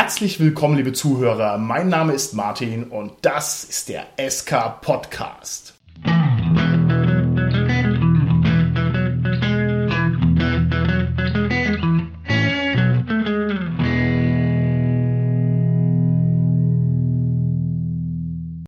Herzlich willkommen, liebe Zuhörer. Mein Name ist Martin und das ist der SK Podcast.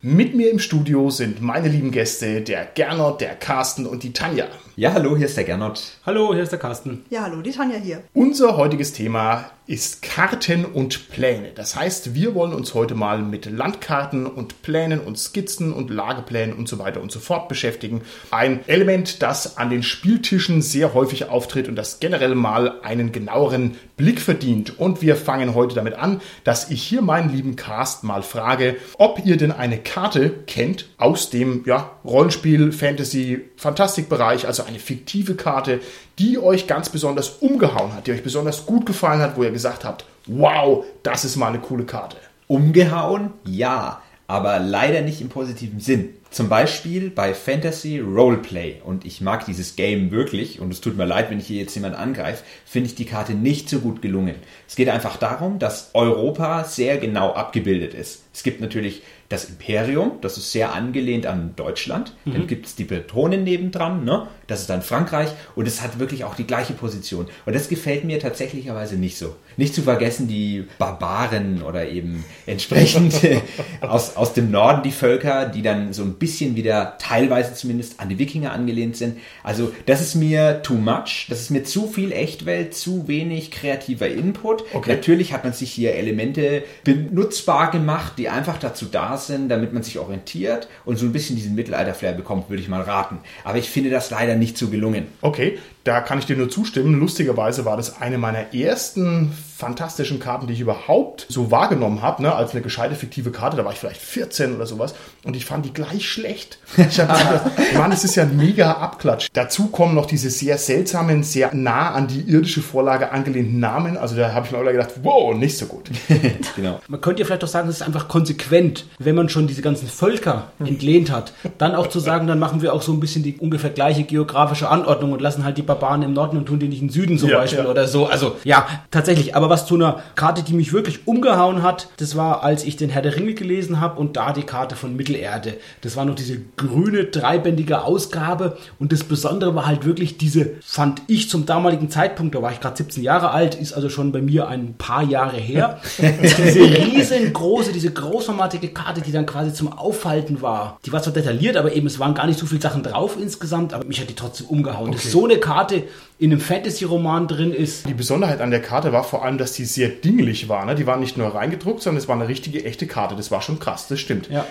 Mit mir im Studio sind meine lieben Gäste, der Gernot, der Carsten und die Tanja. Ja, hallo, hier ist der Gernot. Hallo, hier ist der Carsten. Ja, hallo, die Tanja hier. Unser heutiges Thema ist Karten und Pläne. Das heißt, wir wollen uns heute mal mit Landkarten und Plänen und Skizzen und Lageplänen und so weiter und so fort beschäftigen. Ein Element, das an den Spieltischen sehr häufig auftritt und das generell mal einen genaueren Blick verdient. Und wir fangen heute damit an, dass ich hier meinen lieben Cast mal frage, ob ihr denn eine Karte kennt aus dem ja, Rollenspiel, Fantasy, Fantastikbereich, also eine fiktive Karte, die euch ganz besonders umgehauen hat, die euch besonders gut gefallen hat, wo ihr gesagt habt, wow, das ist mal eine coole Karte. Umgehauen? Ja, aber leider nicht im positiven Sinn. Zum Beispiel bei Fantasy Roleplay. Und ich mag dieses Game wirklich. Und es tut mir leid, wenn ich hier jetzt jemand angreife. Finde ich die Karte nicht so gut gelungen. Es geht einfach darum, dass Europa sehr genau abgebildet ist. Es gibt natürlich das Imperium, das ist sehr angelehnt an Deutschland. Mhm. Dann gibt es die Bretonen nebendran, ne? das ist dann Frankreich und es hat wirklich auch die gleiche Position. Und das gefällt mir tatsächlicherweise nicht so. Nicht zu vergessen die Barbaren oder eben entsprechend aus, aus dem Norden die Völker, die dann so ein bisschen wieder teilweise zumindest an die Wikinger angelehnt sind. Also das ist mir too much, das ist mir zu viel Echtwelt, zu wenig kreativer Input. Okay. Natürlich hat man sich hier Elemente benutzbar gemacht, die einfach dazu da sind, damit man sich orientiert und so ein bisschen diesen Mittelalter-Flair bekommt, würde ich mal raten. Aber ich finde das leider nicht so gelungen. Okay, da kann ich dir nur zustimmen. Lustigerweise war das eine meiner ersten fantastischen Karten, die ich überhaupt so wahrgenommen habe, ne, als eine gescheite fiktive Karte. Da war ich vielleicht 14 oder sowas und ich fand die gleich schlecht. Ich habe gedacht, Mann, es ist ja ein mega Abklatsch. Dazu kommen noch diese sehr seltsamen, sehr nah an die irdische Vorlage angelehnten Namen. Also da habe ich mir auch gedacht, wow, nicht so gut. genau. Man könnte ja vielleicht auch sagen, es ist einfach konsequent, wenn man schon diese ganzen Völker entlehnt hat, dann auch zu sagen, dann machen wir auch so ein bisschen die ungefähr gleiche geografische Anordnung und lassen halt die Barbaren im Norden und tun die nicht im Süden zum ja, Beispiel ja. oder so. Also ja, tatsächlich. Aber was zu einer Karte, die mich wirklich umgehauen hat, das war, als ich den Herr der Ringe gelesen habe und da die Karte von Mittelerde. Das war noch diese grüne, dreibändige Ausgabe und das Besondere war halt wirklich diese, fand ich zum damaligen Zeitpunkt, da war ich gerade 17 Jahre alt, ist also schon bei mir ein paar Jahre her, diese riesengroße, diese großformatige Karte, die dann quasi zum Aufhalten war. Die war zwar detailliert, aber eben es waren gar nicht so viele Sachen drauf insgesamt, aber mich hat die trotzdem umgehauen. Okay. Das ist so eine Karte, in einem Fantasy-Roman drin ist. Die Besonderheit an der Karte war vor allem, dass die sehr dinglich war. Ne? Die war nicht nur reingedruckt, sondern es war eine richtige, echte Karte. Das war schon krass, das stimmt. Ja.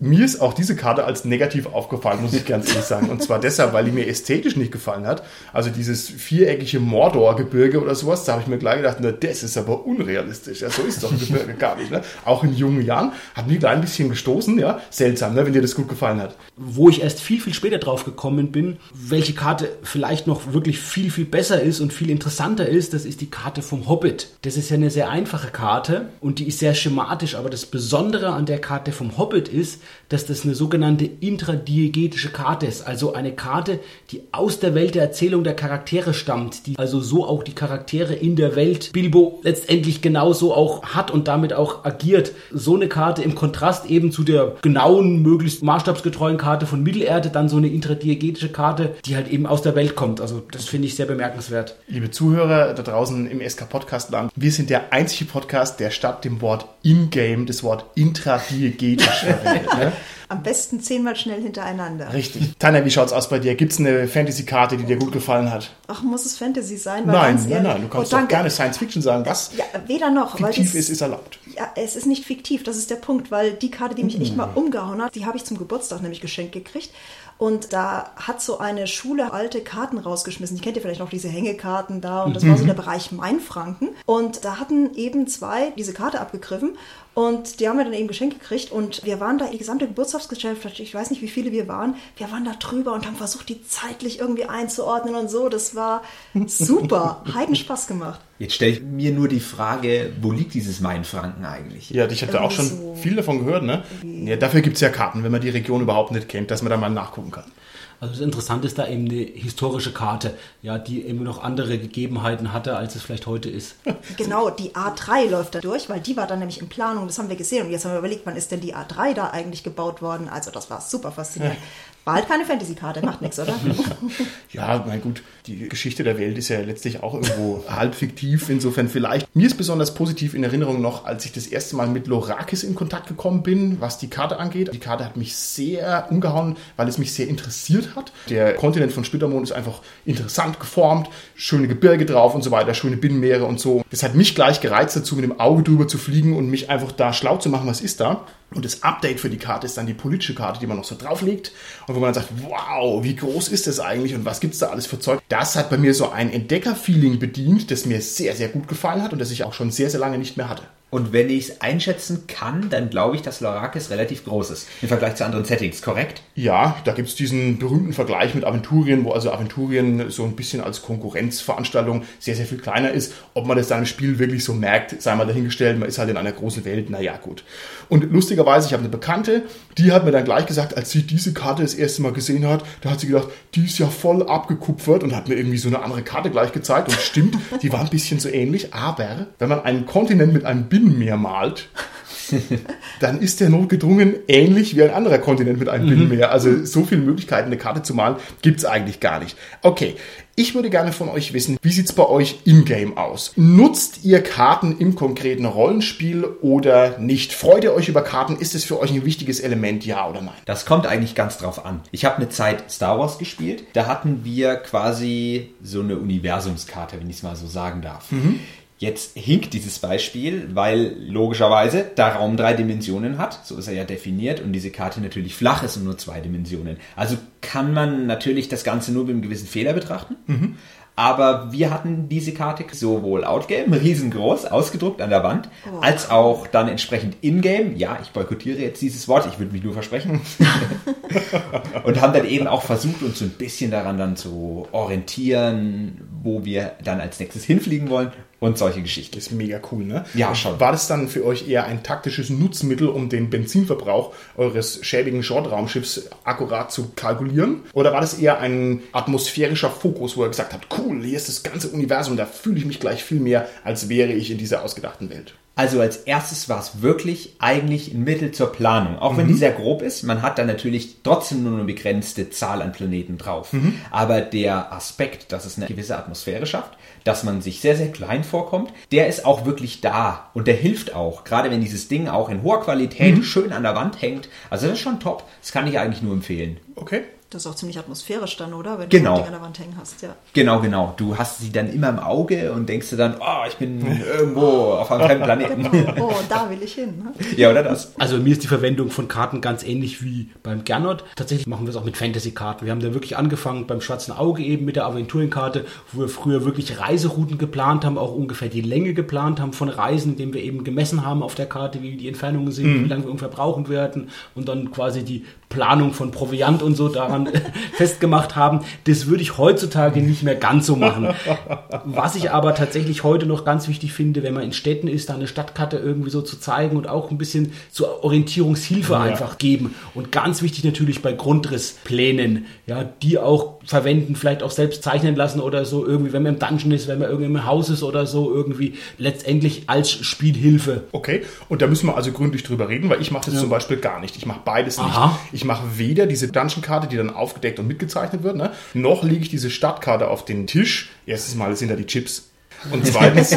Mir ist auch diese Karte als negativ aufgefallen, muss ich ganz ehrlich sagen. Und zwar deshalb, weil die mir ästhetisch nicht gefallen hat. Also dieses viereckige Mordor-Gebirge oder sowas, da habe ich mir gleich gedacht, na, das ist aber unrealistisch. Ja, so ist doch ein Gebirge gar nicht. Ne? Auch in jungen Jahren hat mich gleich ein bisschen gestoßen. Ja, seltsam, ne, wenn dir das gut gefallen hat. Wo ich erst viel, viel später drauf gekommen bin, welche Karte vielleicht noch wirklich viel, viel besser ist und viel interessanter ist, das ist die Karte vom Hobbit. Das ist ja eine sehr einfache Karte und die ist sehr schematisch. Aber das Besondere an der Karte vom Hobbit ist, dass das eine sogenannte intradiegetische Karte ist, also eine Karte, die aus der Welt der Erzählung der Charaktere stammt, die also so auch die Charaktere in der Welt Bilbo letztendlich genauso auch hat und damit auch agiert. So eine Karte im Kontrast eben zu der genauen, möglichst maßstabsgetreuen Karte von Mittelerde, dann so eine intradiegetische Karte, die halt eben aus der Welt kommt. Also das finde ich sehr bemerkenswert. Liebe Zuhörer da draußen im SK Podcast Land, wir sind der einzige Podcast, der statt dem Wort in-game das Wort intradiegetisch verwendet. Ne? Am besten zehnmal schnell hintereinander. Richtig. Tanja, wie schaut's aus bei dir? Gibt es eine Fantasy-Karte, die dir gut gefallen hat? Ach, muss es Fantasy sein? nein, nein, nein. Du kannst oh, doch gerne Science Fiction sagen. Was ja, weder noch. Fiktiv das, ist, ist erlaubt. Ja, es ist nicht fiktiv. Das ist der Punkt, weil die Karte, die mich echt mal umgehauen hat, die habe ich zum Geburtstag nämlich geschenkt gekriegt. Und da hat so eine Schule alte Karten rausgeschmissen. Ich kennt ihr vielleicht noch diese Hängekarten da und das war so mhm. der Bereich Mainfranken. Und da hatten eben zwei diese Karte abgegriffen und die haben wir dann eben geschenkt gekriegt und wir waren da, die gesamte Geburtstagsgesellschaft, ich weiß nicht, wie viele wir waren, wir waren da drüber und haben versucht, die zeitlich irgendwie einzuordnen und so. Das war super, heiden Spaß gemacht. Jetzt stelle ich mir nur die Frage, wo liegt dieses Mainfranken eigentlich? Ja, ich hatte auch schon so viel davon gehört, ne? Ja, dafür gibt es ja Karten, wenn man die Region überhaupt nicht kennt, dass man da mal nachgucken kann. Also das Interessante ist da eben eine historische Karte, ja, die eben noch andere Gegebenheiten hatte, als es vielleicht heute ist. Genau, die A3 läuft da durch, weil die war dann nämlich in Planung, das haben wir gesehen. Und jetzt haben wir überlegt, wann ist denn die A3 da eigentlich gebaut worden? Also das war super faszinierend. War halt keine Fantasy-Karte, macht nichts, oder? Ja, mein gut, die Geschichte der Welt ist ja letztlich auch irgendwo halb fiktiv. Insofern vielleicht. Mir ist besonders positiv in Erinnerung noch, als ich das erste Mal mit Lorakis in Kontakt gekommen bin, was die Karte angeht. Die Karte hat mich sehr umgehauen, weil es mich sehr interessiert hat. Der Kontinent von Splittermond ist einfach interessant geformt, schöne Gebirge drauf und so weiter, schöne Binnenmeere und so. Das hat mich gleich gereizt dazu, mit dem Auge drüber zu fliegen und mich einfach da schlau zu machen, was ist da. Und das Update für die Karte ist dann die politische Karte, die man noch so drauflegt. Und wo man dann sagt, wow, wie groß ist das eigentlich und was gibt's da alles für Zeug? Das hat bei mir so ein Entdecker-Feeling bedient, das mir sehr, sehr gut gefallen hat und das ich auch schon sehr, sehr lange nicht mehr hatte. Und wenn ich es einschätzen kann, dann glaube ich, dass Lorakis relativ groß ist im Vergleich zu anderen Settings, korrekt? Ja, da gibt's diesen berühmten Vergleich mit Aventurien, wo also Aventurien so ein bisschen als Konkurrenzveranstaltung sehr, sehr viel kleiner ist. Ob man das dann im Spiel wirklich so merkt, sei mal dahingestellt, man ist halt in einer großen Welt, naja, gut. Und lustigerweise, ich habe eine Bekannte, die hat mir dann gleich gesagt, als sie diese Karte das erste Mal gesehen hat, da hat sie gedacht, die ist ja voll abgekupfert und hat mir irgendwie so eine andere Karte gleich gezeigt. Und stimmt, die war ein bisschen so ähnlich, aber wenn man einen Kontinent mit einem Binnenmeer malt, dann ist der notgedrungen ähnlich wie ein anderer Kontinent mit einem Binnenmeer. Also so viele Möglichkeiten, eine Karte zu malen, gibt's eigentlich gar nicht. Okay, ich würde gerne von euch wissen, wie sieht's bei euch in-game aus? Nutzt ihr Karten im konkreten Rollenspiel oder nicht? Freut ihr euch über Karten? Ist es für euch ein wichtiges Element, ja oder nein? Das kommt eigentlich ganz drauf an. Ich habe eine Zeit Star Wars gespielt. Da hatten wir quasi so eine Universumskarte, wenn ich es mal so sagen darf. Jetzt hinkt dieses Beispiel, weil logischerweise der Raum drei Dimensionen hat, so ist er ja definiert, und diese Karte natürlich flach ist und nur zwei Dimensionen. Also kann man natürlich das Ganze nur mit einem gewissen Fehler betrachten. Aber wir hatten diese Karte sowohl Outgame, riesengroß, ausgedruckt an der Wand, Oh. als auch dann entsprechend Ingame. Ja, ich boykottiere jetzt dieses Wort, ich würde mich nur versprechen. und haben dann eben auch versucht, uns so ein bisschen daran dann zu orientieren, wo wir dann als nächstes hinfliegen wollen und solche Geschichten. Das ist mega cool, ne? Ja, schon. War das dann für euch eher ein taktisches Nutzmittel, um den Benzinverbrauch eures schäbigen Short-Raumschiffs akkurat zu kalkulieren? Oder war das eher ein atmosphärischer Fokus, wo ihr gesagt habt, cool, hier ist das ganze Universum, da fühle ich mich gleich viel mehr, als wäre ich in dieser ausgedachten Welt? Also als erstes war es wirklich eigentlich ein Mittel zur Planung. Auch wenn die sehr grob ist, man hat dann natürlich trotzdem nur eine begrenzte Zahl an Planeten drauf. Aber der Aspekt, dass es eine gewisse Atmosphäre schafft, dass man sich sehr, sehr klein vorkommt, der ist auch wirklich da. Und der hilft auch. Gerade wenn dieses Ding auch in hoher Qualität schön an der Wand hängt. Also das ist schon top. Das kann ich eigentlich nur empfehlen. Okay. Das ist auch ziemlich atmosphärisch dann, oder? Wenn du Genau. so ein Ding an der Wand hängen hast, ja. Genau, genau. Du hast sie dann immer im Auge und denkst dir dann, oh, ich bin irgendwo auf einem fremden Planeten. Oh, da will ich hin. Ne? ja, oder das? Also mir ist die Verwendung von Karten ganz ähnlich wie beim Gernot. Tatsächlich machen wir es auch mit Fantasy-Karten. Wir haben da wirklich angefangen beim Schwarzen Auge eben mit der Aventurienkarte, wo wir früher wirklich Reiserouten geplant haben, auch ungefähr die Länge geplant haben von Reisen, indem wir eben gemessen haben auf der Karte, wie die Entfernungen sind, wie lange wir ungefähr brauchen werden und dann quasi die Planung von Proviant und so daran festgemacht haben. Das würde ich heutzutage nicht mehr ganz so machen. Was ich aber tatsächlich heute noch ganz wichtig finde, wenn man in Städten ist, da eine Stadtkarte irgendwie so zu zeigen und auch ein bisschen zur Orientierungshilfe einfach geben. Und ganz wichtig natürlich bei Grundrissplänen, ja, die auch verwenden, vielleicht auch selbst zeichnen lassen oder so, irgendwie, wenn man im Dungeon ist, wenn man irgendwie im Haus ist oder so, irgendwie letztendlich als Spielhilfe. Okay, und da müssen wir also gründlich drüber reden, weil ich mache das zum Beispiel gar nicht. Ich mache beides Aha. nicht. Ich mache weder diese Dungeon-Karte, die dann aufgedeckt und mitgezeichnet wird, ne, noch lege ich diese Stadtkarte auf den Tisch. Erstes Mal sind da die Chips. Und zweitens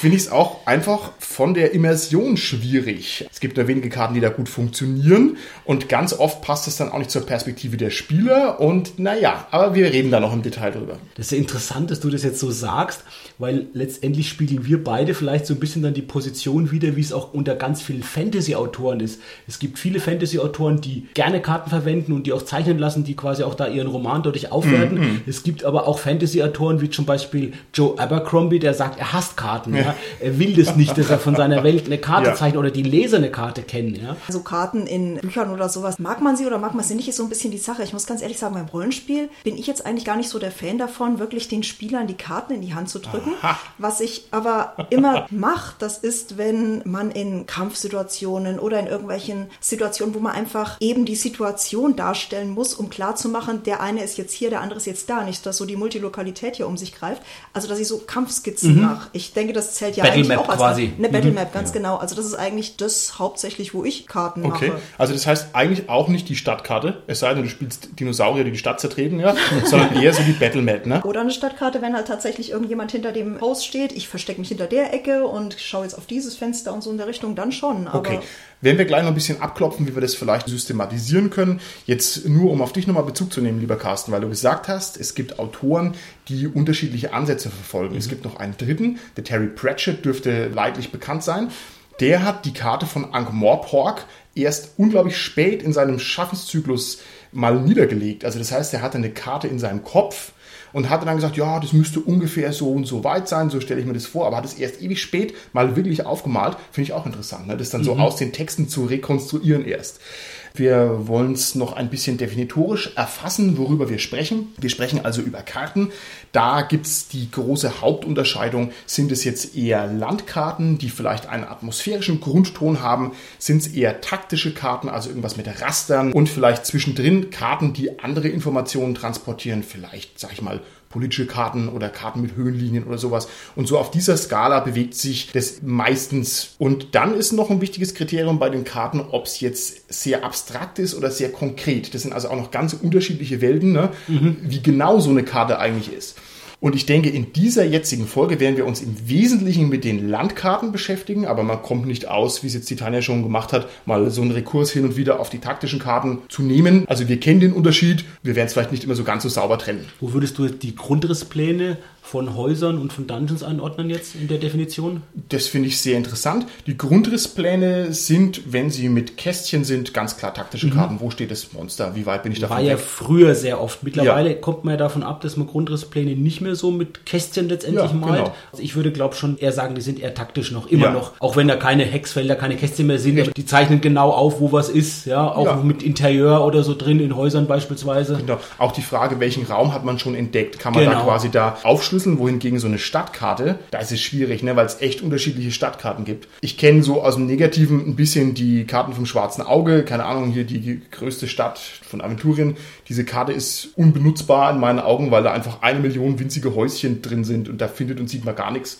finde ich es auch einfach von der Immersion schwierig. Es gibt nur wenige Karten, die da gut funktionieren und ganz oft passt es dann auch nicht zur Perspektive der Spieler und naja, aber wir reden da noch im Detail drüber. Das ist ja interessant, dass du das jetzt so sagst, weil letztendlich spiegeln wir beide vielleicht so ein bisschen dann die Position wieder, wie es auch unter ganz vielen Fantasy-Autoren ist. Es gibt viele Fantasy-Autoren, die gerne Karten verwenden und die auch zeichnen lassen, die quasi auch da ihren Roman dadurch aufwerten. Es gibt aber auch Fantasy-Autoren, wie zum Beispiel Joe Abercrombie, der der sagt, er hasst Karten. Ja. Er will das nicht, dass er von seiner Welt eine Karte Ja. zeichnet oder die Leser eine Karte kennen. Ja. So Karten in Büchern oder sowas, mag man sie oder mag man sie nicht, ist so ein bisschen die Sache. Ich muss ganz ehrlich sagen, beim Rollenspiel bin ich jetzt eigentlich gar nicht so der Fan davon, wirklich den Spielern die Karten in die Hand zu drücken. Was ich aber immer mache, das ist, wenn man in Kampfsituationen oder in irgendwelchen Situationen, wo man einfach eben die Situation darstellen muss, um klarzumachen, der eine ist jetzt hier, der andere ist jetzt da. Nicht, dass so die Multilokalität hier um sich greift. Also, dass ich so Kampfskizzen mache. Ich denke, das zählt ja eigentlich Battlemap auch als quasi. eine Battlemap, ganz genau. Also, das ist eigentlich das hauptsächlich, wo ich Karten Okay, mache. also das heißt eigentlich auch nicht die Stadtkarte, es sei denn, du spielst Dinosaurier, die die Stadt zertreten, ja, sondern eher so die Battlemap, ne? Oder eine Stadtkarte, wenn halt tatsächlich irgendjemand hinter dem Haus steht, ich verstecke mich hinter der Ecke und schaue jetzt auf dieses Fenster und so in der Richtung, dann schon. Aber Okay. Werden wir gleich noch ein bisschen abklopfen, wie wir das vielleicht systematisieren können. Jetzt nur, um auf dich nochmal Bezug zu nehmen, lieber Carsten, weil du gesagt hast, es gibt Autoren, die unterschiedliche Ansätze verfolgen. Es gibt noch einen dritten, der Terry Pratchett dürfte leidlich bekannt sein. Der hat die Karte von Ankh-Morpork erst unglaublich spät in seinem Schaffenszyklus mal niedergelegt. Also das heißt, er hatte eine Karte in seinem Kopf und hatte dann gesagt, ja, das müsste ungefähr so und so weit sein, so stelle ich mir das vor, aber hat es erst ewig spät mal wirklich aufgemalt, finde ich auch interessant, ne? das dann so aus den Texten zu rekonstruieren erst. Wir wollen es noch ein bisschen definitorisch erfassen, worüber wir sprechen. Wir sprechen also über Karten. Da gibt es die große Hauptunterscheidung. Sind es jetzt eher Landkarten, die vielleicht einen atmosphärischen Grundton haben? Sind es eher taktische Karten, also irgendwas mit Rastern und vielleicht zwischendrin Karten, die andere Informationen transportieren? Vielleicht, sag ich mal, politische Karten oder Karten mit Höhenlinien oder sowas. Und so auf dieser Skala bewegt sich das meistens. Und dann ist noch ein wichtiges Kriterium bei den Karten, ob es jetzt sehr abstrakt ist oder sehr konkret. Das sind also auch noch ganz unterschiedliche Welten, ne? wie genau so eine Karte eigentlich ist. Und ich denke, in dieser jetzigen Folge werden wir uns im Wesentlichen mit den Landkarten beschäftigen, aber man kommt nicht aus, wie es jetzt die Tanja schon gemacht hat, mal so einen Rekurs hin und wieder auf die taktischen Karten zu nehmen. Also wir kennen den Unterschied, wir werden es vielleicht nicht immer so ganz so sauber trennen. Wo würdest du die Grundrisspläne von Häusern und von Dungeons einordnen jetzt in der Definition? Das finde ich sehr interessant. Die Grundrisspläne sind, wenn sie mit Kästchen sind, ganz klar taktische Karten. Wo steht das Monster? Wie weit bin ich davon War ja weg? früher sehr oft. Mittlerweile kommt man ja davon ab, dass man Grundrisspläne nicht mehr so mit Kästchen letztendlich Ja, malt. genau. Also ich würde glaube schon eher sagen, die sind eher taktisch noch, immer Ja. noch. Auch wenn da keine Hexfelder, keine Kästchen mehr sind, aber die zeichnen genau auf, wo was ist. Ja, auch Ja. mit Interieur oder so drin, in Häusern beispielsweise. Genau. Auch die Frage, welchen Raum hat man schon entdeckt? Kann man da Genau. quasi da aufschlüsseln, wohingegen so eine Stadtkarte, da ist es schwierig, ne, weil es echt unterschiedliche Stadtkarten gibt. Ich kenne so aus dem Negativen ein bisschen die Karten vom Schwarzen Auge, keine Ahnung, hier die größte Stadt von Aventurien. Diese Karte ist unbenutzbar in meinen Augen, weil da einfach eine Million winzige Häuschen drin sind und da findet und sieht man gar nichts.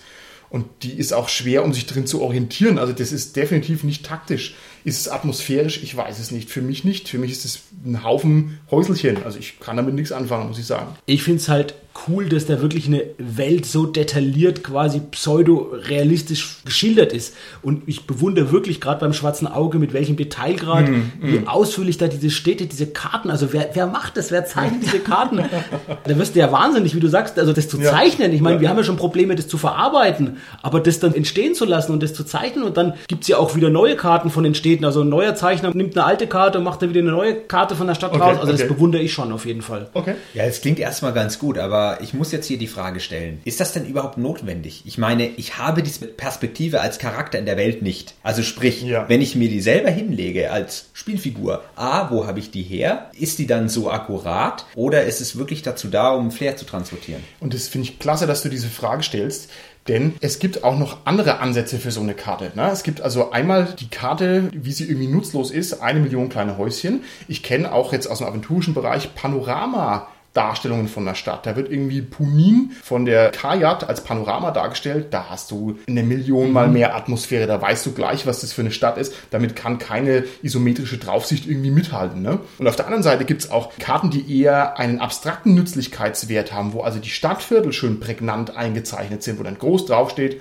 Und die ist auch schwer, um sich drin zu orientieren. Also das ist definitiv nicht taktisch. Ist es atmosphärisch? Ich weiß es nicht. Für mich nicht. Für mich ist es ein Haufen Häuselchen. Also ich kann damit nichts anfangen, muss ich sagen. Ich finde es halt cool, dass da wirklich eine Welt so detailliert, quasi pseudo-realistisch geschildert ist. Und ich bewundere wirklich gerade beim Schwarzen Auge, mit welchem Detailgrad, wie ausführlich da diese Städte, diese Karten, also wer, wer macht das, wer zeichnet diese Karten? da wirst du ja wahnsinnig, wie du sagst, also das zu Ja. zeichnen. Ich meine, Ja. wir haben ja schon Probleme, das zu verarbeiten, aber das dann entstehen zu lassen und das zu zeichnen und dann gibt's ja auch wieder neue Karten von den Städten. Also ein neuer Zeichner nimmt eine alte Karte und macht dann wieder eine neue Karte von der Stadt Okay, raus. Also okay. das bewundere ich schon auf jeden Fall. Okay. Ja, es klingt erstmal ganz gut, aber ich muss jetzt hier die Frage stellen. Ist das denn überhaupt notwendig? Ich meine, ich habe diese Perspektive als Charakter in der Welt nicht. Also sprich, Ja. wenn ich mir die selber hinlege als Spielfigur, A, wo habe ich die her? Ist die dann so akkurat? Oder ist es wirklich dazu da, um Flair zu transportieren? Und das finde ich klasse, dass du diese Frage stellst. Denn es gibt auch noch andere Ansätze für so eine Karte. Ne? Es gibt also einmal die Karte, wie sie irgendwie nutzlos ist, eine Million kleine Häuschen. Ich kenne auch jetzt aus dem aventurischen Bereich Panorama. Darstellungen von der Stadt. Da wird irgendwie Punin von der Kajat als Panorama dargestellt. Da hast du eine Million mal mehr Atmosphäre. Da weißt du gleich, was das für eine Stadt ist. Damit kann keine isometrische Draufsicht irgendwie mithalten. Ne? Und auf der anderen Seite gibt es auch Karten, die eher einen abstrakten Nützlichkeitswert haben, wo also die Stadtviertel schön prägnant eingezeichnet sind, wo dann groß draufsteht,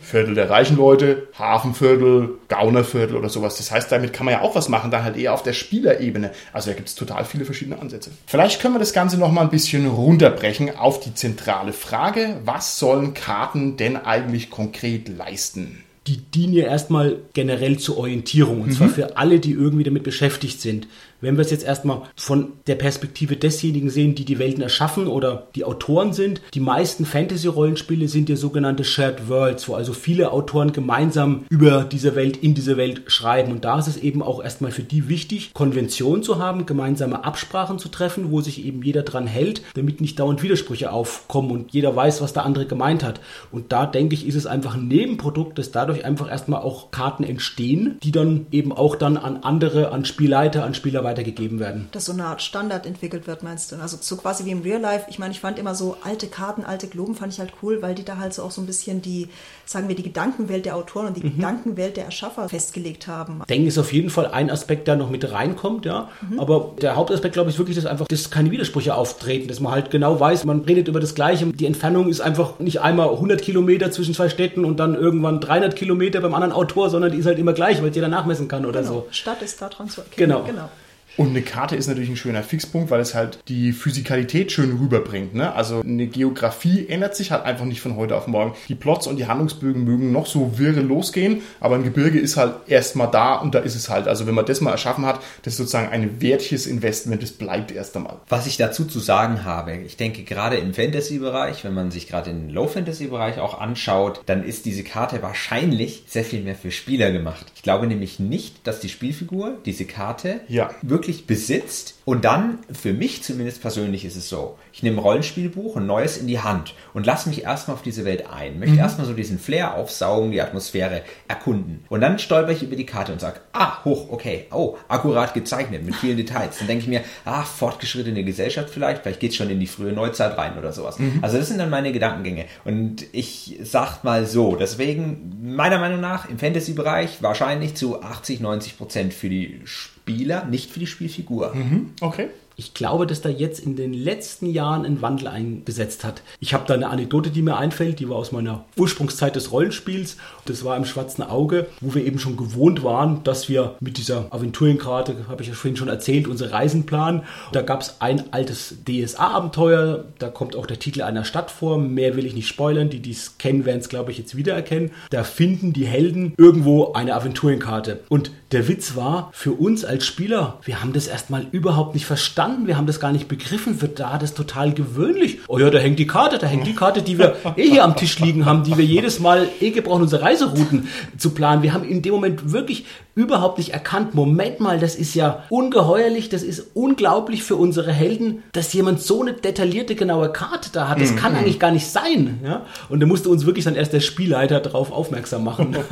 Viertel der reichen Leute, Hafenviertel, Gaunerviertel oder sowas. Das heißt, damit kann man ja auch was machen, dann halt eher auf der Spielerebene. Also da gibt es total viele verschiedene Ansätze. Vielleicht können wir das Ganze noch mal ein bisschen runterbrechen auf die zentrale Frage, was sollen Karten denn eigentlich konkret leisten? die dienen ja erstmal generell zur Orientierung. Und zwar für alle, die irgendwie damit beschäftigt sind. Wenn wir es jetzt erstmal von der Perspektive desjenigen sehen, die die Welten erschaffen oder die Autoren sind, die meisten Fantasy-Rollenspiele sind ja sogenannte Shared Worlds, wo also viele Autoren gemeinsam über diese Welt, in diese Welt schreiben. Und da ist es eben auch erstmal für die wichtig, Konventionen zu haben, gemeinsame Absprachen zu treffen, wo sich eben jeder dran hält, damit nicht dauernd Widersprüche aufkommen und jeder weiß, was der andere gemeint hat. Und da denke ich, ist es einfach ein Nebenprodukt, dass dadurch einfach erstmal auch Karten entstehen, die dann eben auch dann an andere, an Spielleiter, an Spieler weitergegeben werden. Dass so eine Art Standard entwickelt wird, meinst du? Also so quasi wie im Real Life. Ich meine, ich fand immer so alte Karten, alte Globen fand ich halt cool, weil die da halt so auch so ein bisschen die, sagen wir, die Gedankenwelt der Autoren und die mhm. Gedankenwelt der Erschaffer festgelegt haben. Ich denke, ist auf jeden Fall ein Aspekt, der noch mit reinkommt, ja. Mhm. Aber der Hauptaspekt, glaube ich, ist wirklich, dass einfach, dass keine Widersprüche auftreten, dass man halt genau weiß, man redet über das Gleiche. Die Entfernung ist einfach nicht einmal 100 Kilometer zwischen zwei Städten und dann irgendwann 300 Kilometer beim anderen Autor, sondern die ist halt immer gleich, weil jeder nachmessen kann oder genau. so. Stadt ist daran zu erkennen. Genau. genau. Und eine Karte ist natürlich ein schöner Fixpunkt, weil es halt die Physikalität schön rüberbringt. Ne? Also eine Geografie ändert sich halt einfach nicht von heute auf morgen. Die Plots und die Handlungsbögen mögen noch so wirre losgehen, aber ein Gebirge ist halt erstmal da und da ist es halt. Also wenn man das mal erschaffen hat, das ist sozusagen ein wertliches Investment, das bleibt erst einmal. Was ich dazu zu sagen habe, ich denke gerade im Fantasy-Bereich, wenn man sich gerade den Low-Fantasy-Bereich auch anschaut, dann ist diese Karte wahrscheinlich sehr viel mehr für Spieler gemacht. Ich glaube nämlich nicht, dass die Spielfigur diese Karte ja. wirklich wirklich besitzt. Und dann, für mich zumindest persönlich ist es so, ich nehme ein Rollenspielbuch, ein neues in die Hand und lasse mich erstmal auf diese Welt ein. Möchte mhm. erstmal so diesen Flair aufsaugen, die Atmosphäre erkunden. Und dann stolper ich über die Karte und sage, ah, hoch, okay, oh, akkurat gezeichnet mit vielen Details. Dann denke ich mir, ah, fortgeschrittene Gesellschaft vielleicht, vielleicht geht es schon in die frühe Neuzeit rein oder sowas. Mhm. Also das sind dann meine Gedankengänge. Und ich sag mal so, deswegen meiner Meinung nach im Fantasy-Bereich wahrscheinlich zu 80, 90 Prozent für die Spieler, nicht für die Spielfigur. Mhm. Okay. Ich glaube, dass da jetzt in den letzten Jahren ein Wandel eingesetzt hat. Ich habe da eine Anekdote, die mir einfällt, die war aus meiner Ursprungszeit des Rollenspiels. Das war im Schwarzen Auge, wo wir eben schon gewohnt waren, dass wir mit dieser Aventurenkarte, habe ich ja vorhin schon erzählt, unsere Reisen planen. Da gab es ein altes DSA-Abenteuer, da kommt auch der Titel einer Stadt vor. Mehr will ich nicht spoilern. Die, die es kennen, werden es, glaube ich, jetzt wiedererkennen. Da finden die Helden irgendwo eine Aventurenkarte. Und der Witz war, für uns als Spieler, wir haben das erstmal überhaupt nicht verstanden wir haben das gar nicht begriffen, wird da das total gewöhnlich. Oh ja, da hängt die Karte, da hängt die Karte, die wir eh hier am Tisch liegen haben, die wir jedes Mal eh gebrauchen, unsere Reiserouten zu planen. Wir haben in dem Moment wirklich überhaupt nicht erkannt, Moment mal, das ist ja ungeheuerlich, das ist unglaublich für unsere Helden, dass jemand so eine detaillierte, genaue Karte da hat. Das mhm. kann eigentlich gar nicht sein. Ja? Und da musste uns wirklich dann erst der Spielleiter darauf aufmerksam machen.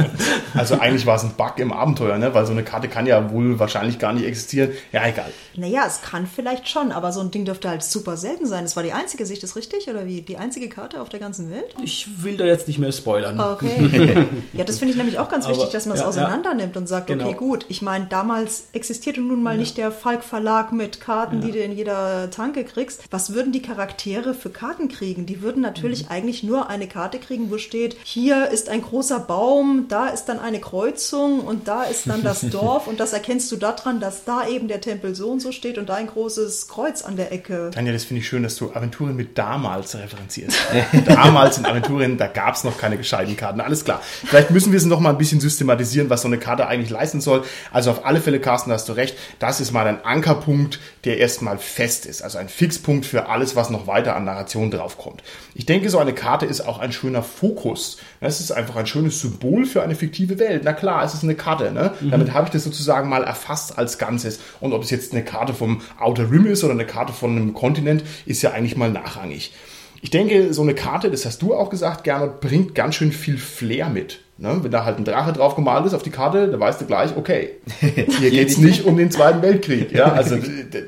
Also eigentlich war es ein Bug im Abenteuer, ne? weil so eine Karte kann ja wohl wahrscheinlich gar nicht existieren. Ja, egal. Naja, es kann vielleicht schon, aber so ein Ding dürfte halt super selten sein. Das war die einzige Sicht, ist richtig? Oder wie? Die einzige Karte auf der ganzen Welt? Ich will da jetzt nicht mehr spoilern. Okay. ja, das finde ich nämlich auch ganz wichtig, dass man es ja, auseinander nimmt und sagt, genau. okay, gut. Ich meine, damals existierte nun mal ja. nicht der Falk Verlag mit Karten, ja. die du in jeder Tanke kriegst. Was würden die Charaktere für Karten kriegen? Die würden natürlich mhm. eigentlich nur eine Karte kriegen, wo steht, hier ist ein großer Baum, da ist dann eine Kreuzung und da ist dann das Dorf und das erkennst du daran, dass da eben der Tempel so und so steht und da ein großes Kreuz an der Ecke. Tanja, das finde ich schön, dass du Aventurien mit damals referenzierst. damals in Aventurien, da gab es noch keine gescheiten Karten. Alles klar. Vielleicht müssen wir es noch mal ein bisschen systematisieren, was so eine Karte eigentlich leisten soll. Also auf alle Fälle, Carsten, hast du recht. Das ist mal ein Ankerpunkt, der erstmal fest ist. Also ein Fixpunkt für alles, was noch weiter an Narration draufkommt. Ich denke, so eine Karte ist auch ein schöner Fokus. Es ist einfach ein schönes Symbol für eine fiktive Welt. Na klar, es ist eine Karte. Ne? Mhm. Damit habe ich das sozusagen mal erfasst als Ganzes. Und ob es jetzt eine Karte vom Outer Rim ist oder eine Karte von einem Kontinent, ist ja eigentlich mal nachrangig. Ich denke, so eine Karte, das hast du auch gesagt, Gernot, bringt ganz schön viel Flair mit. Ne? Wenn da halt ein Drache drauf gemalt ist auf die Karte, da weißt du gleich, okay, hier geht es nicht um den Zweiten Weltkrieg. Ja? Also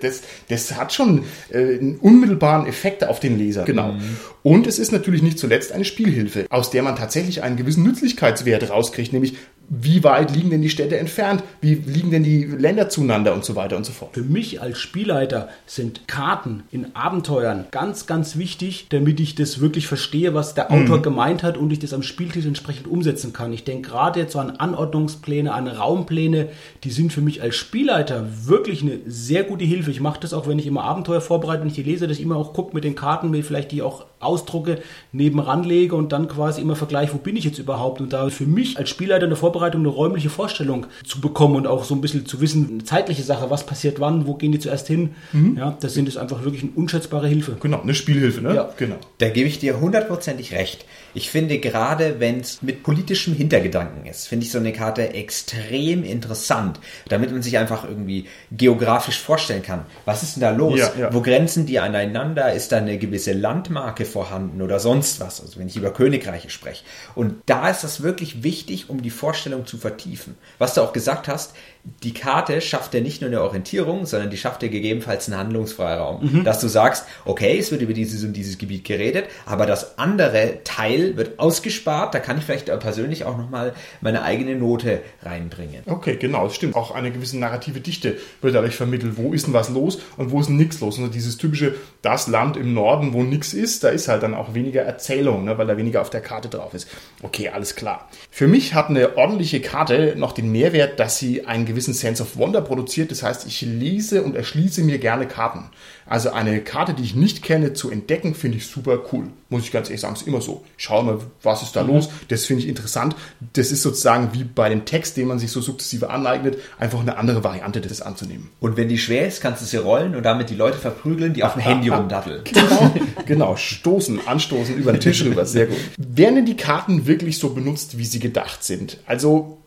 das, das hat schon äh, einen unmittelbaren Effekt auf den Leser. Genau. Mhm. Und es ist natürlich nicht zuletzt eine Spielhilfe, aus der man tatsächlich einen gewissen Nützlichkeitswert rauskriegt, nämlich wie weit liegen denn die Städte entfernt, wie liegen denn die Länder zueinander und so weiter und so fort. Für mich als Spielleiter sind Karten in Abenteuern ganz, ganz wichtig, damit ich das wirklich verstehe, was der Autor mhm. gemeint hat und ich das am Spieltisch entsprechend umsetzen kann. Ich denke gerade jetzt so an Anordnungspläne, an Raumpläne, die sind für mich als Spielleiter wirklich eine sehr gute Hilfe. Ich mache das auch, wenn ich immer Abenteuer vorbereite und ich die lese, dass ich immer auch gucke mit den Karten, mir vielleicht die auch ausdrucke, nebenan lege und dann quasi immer vergleiche, wo bin ich jetzt überhaupt und da für mich als Spielleiter in der Vorbereitung eine räumliche Vorstellung zu bekommen und auch so ein bisschen zu wissen, eine zeitliche Sache, was passiert wann, wo gehen die zuerst hin, mhm. ja, das sind es einfach wirklich eine unschätzbare Hilfe. Genau, eine Spielhilfe, ne? Ja. Genau. Da gebe ich dir hundertprozentig recht. Ich finde gerade, wenn es mit politischem Hintergedanken ist, finde ich so eine Karte extrem interessant, damit man sich einfach irgendwie geografisch vorstellen kann. Was ist denn da los? Ja, ja. Wo grenzen die aneinander? Ist da eine gewisse Landmarke vorhanden oder sonst was? Also wenn ich über Königreiche spreche. Und da ist das wirklich wichtig, um die Vorstellung zu vertiefen. Was du auch gesagt hast, die Karte schafft ja nicht nur eine Orientierung, sondern die schafft ja gegebenenfalls einen Handlungsfreiraum. Mhm. Dass du sagst, okay, es wird über dieses und dieses Gebiet geredet, aber das andere Teil wird ausgespart, da kann ich vielleicht persönlich auch nochmal meine eigene Note reinbringen. Okay, genau, das stimmt. Auch eine gewisse narrative Dichte wird dadurch vermittelt. Wo ist denn was los und wo ist nichts los? Und also dieses typische, das Land im Norden, wo nichts ist, da ist halt dann auch weniger Erzählung, ne, weil da weniger auf der Karte drauf ist. Okay, alles klar. Für mich hat eine ordentliche Karte noch den Mehrwert, dass sie einen gewissen Sense of Wonder produziert. Das heißt, ich lese und erschließe mir gerne Karten. Also eine Karte, die ich nicht kenne, zu entdecken, finde ich super cool. Muss ich ganz ehrlich sagen, ist immer so. Ich schaue mal, was ist da mhm. los. Das finde ich interessant. Das ist sozusagen wie bei dem Text, den man sich so sukzessive aneignet, einfach eine andere Variante, das anzunehmen. Und wenn die schwer ist, kannst du sie rollen und damit die Leute verprügeln, die auf dem Handy rumdatteln. Genau, genau. Stoßen, anstoßen, über den Tisch rüber. Sehr gut. Werden denn die Karten wirklich so benutzt, wie sie gedacht sind? Also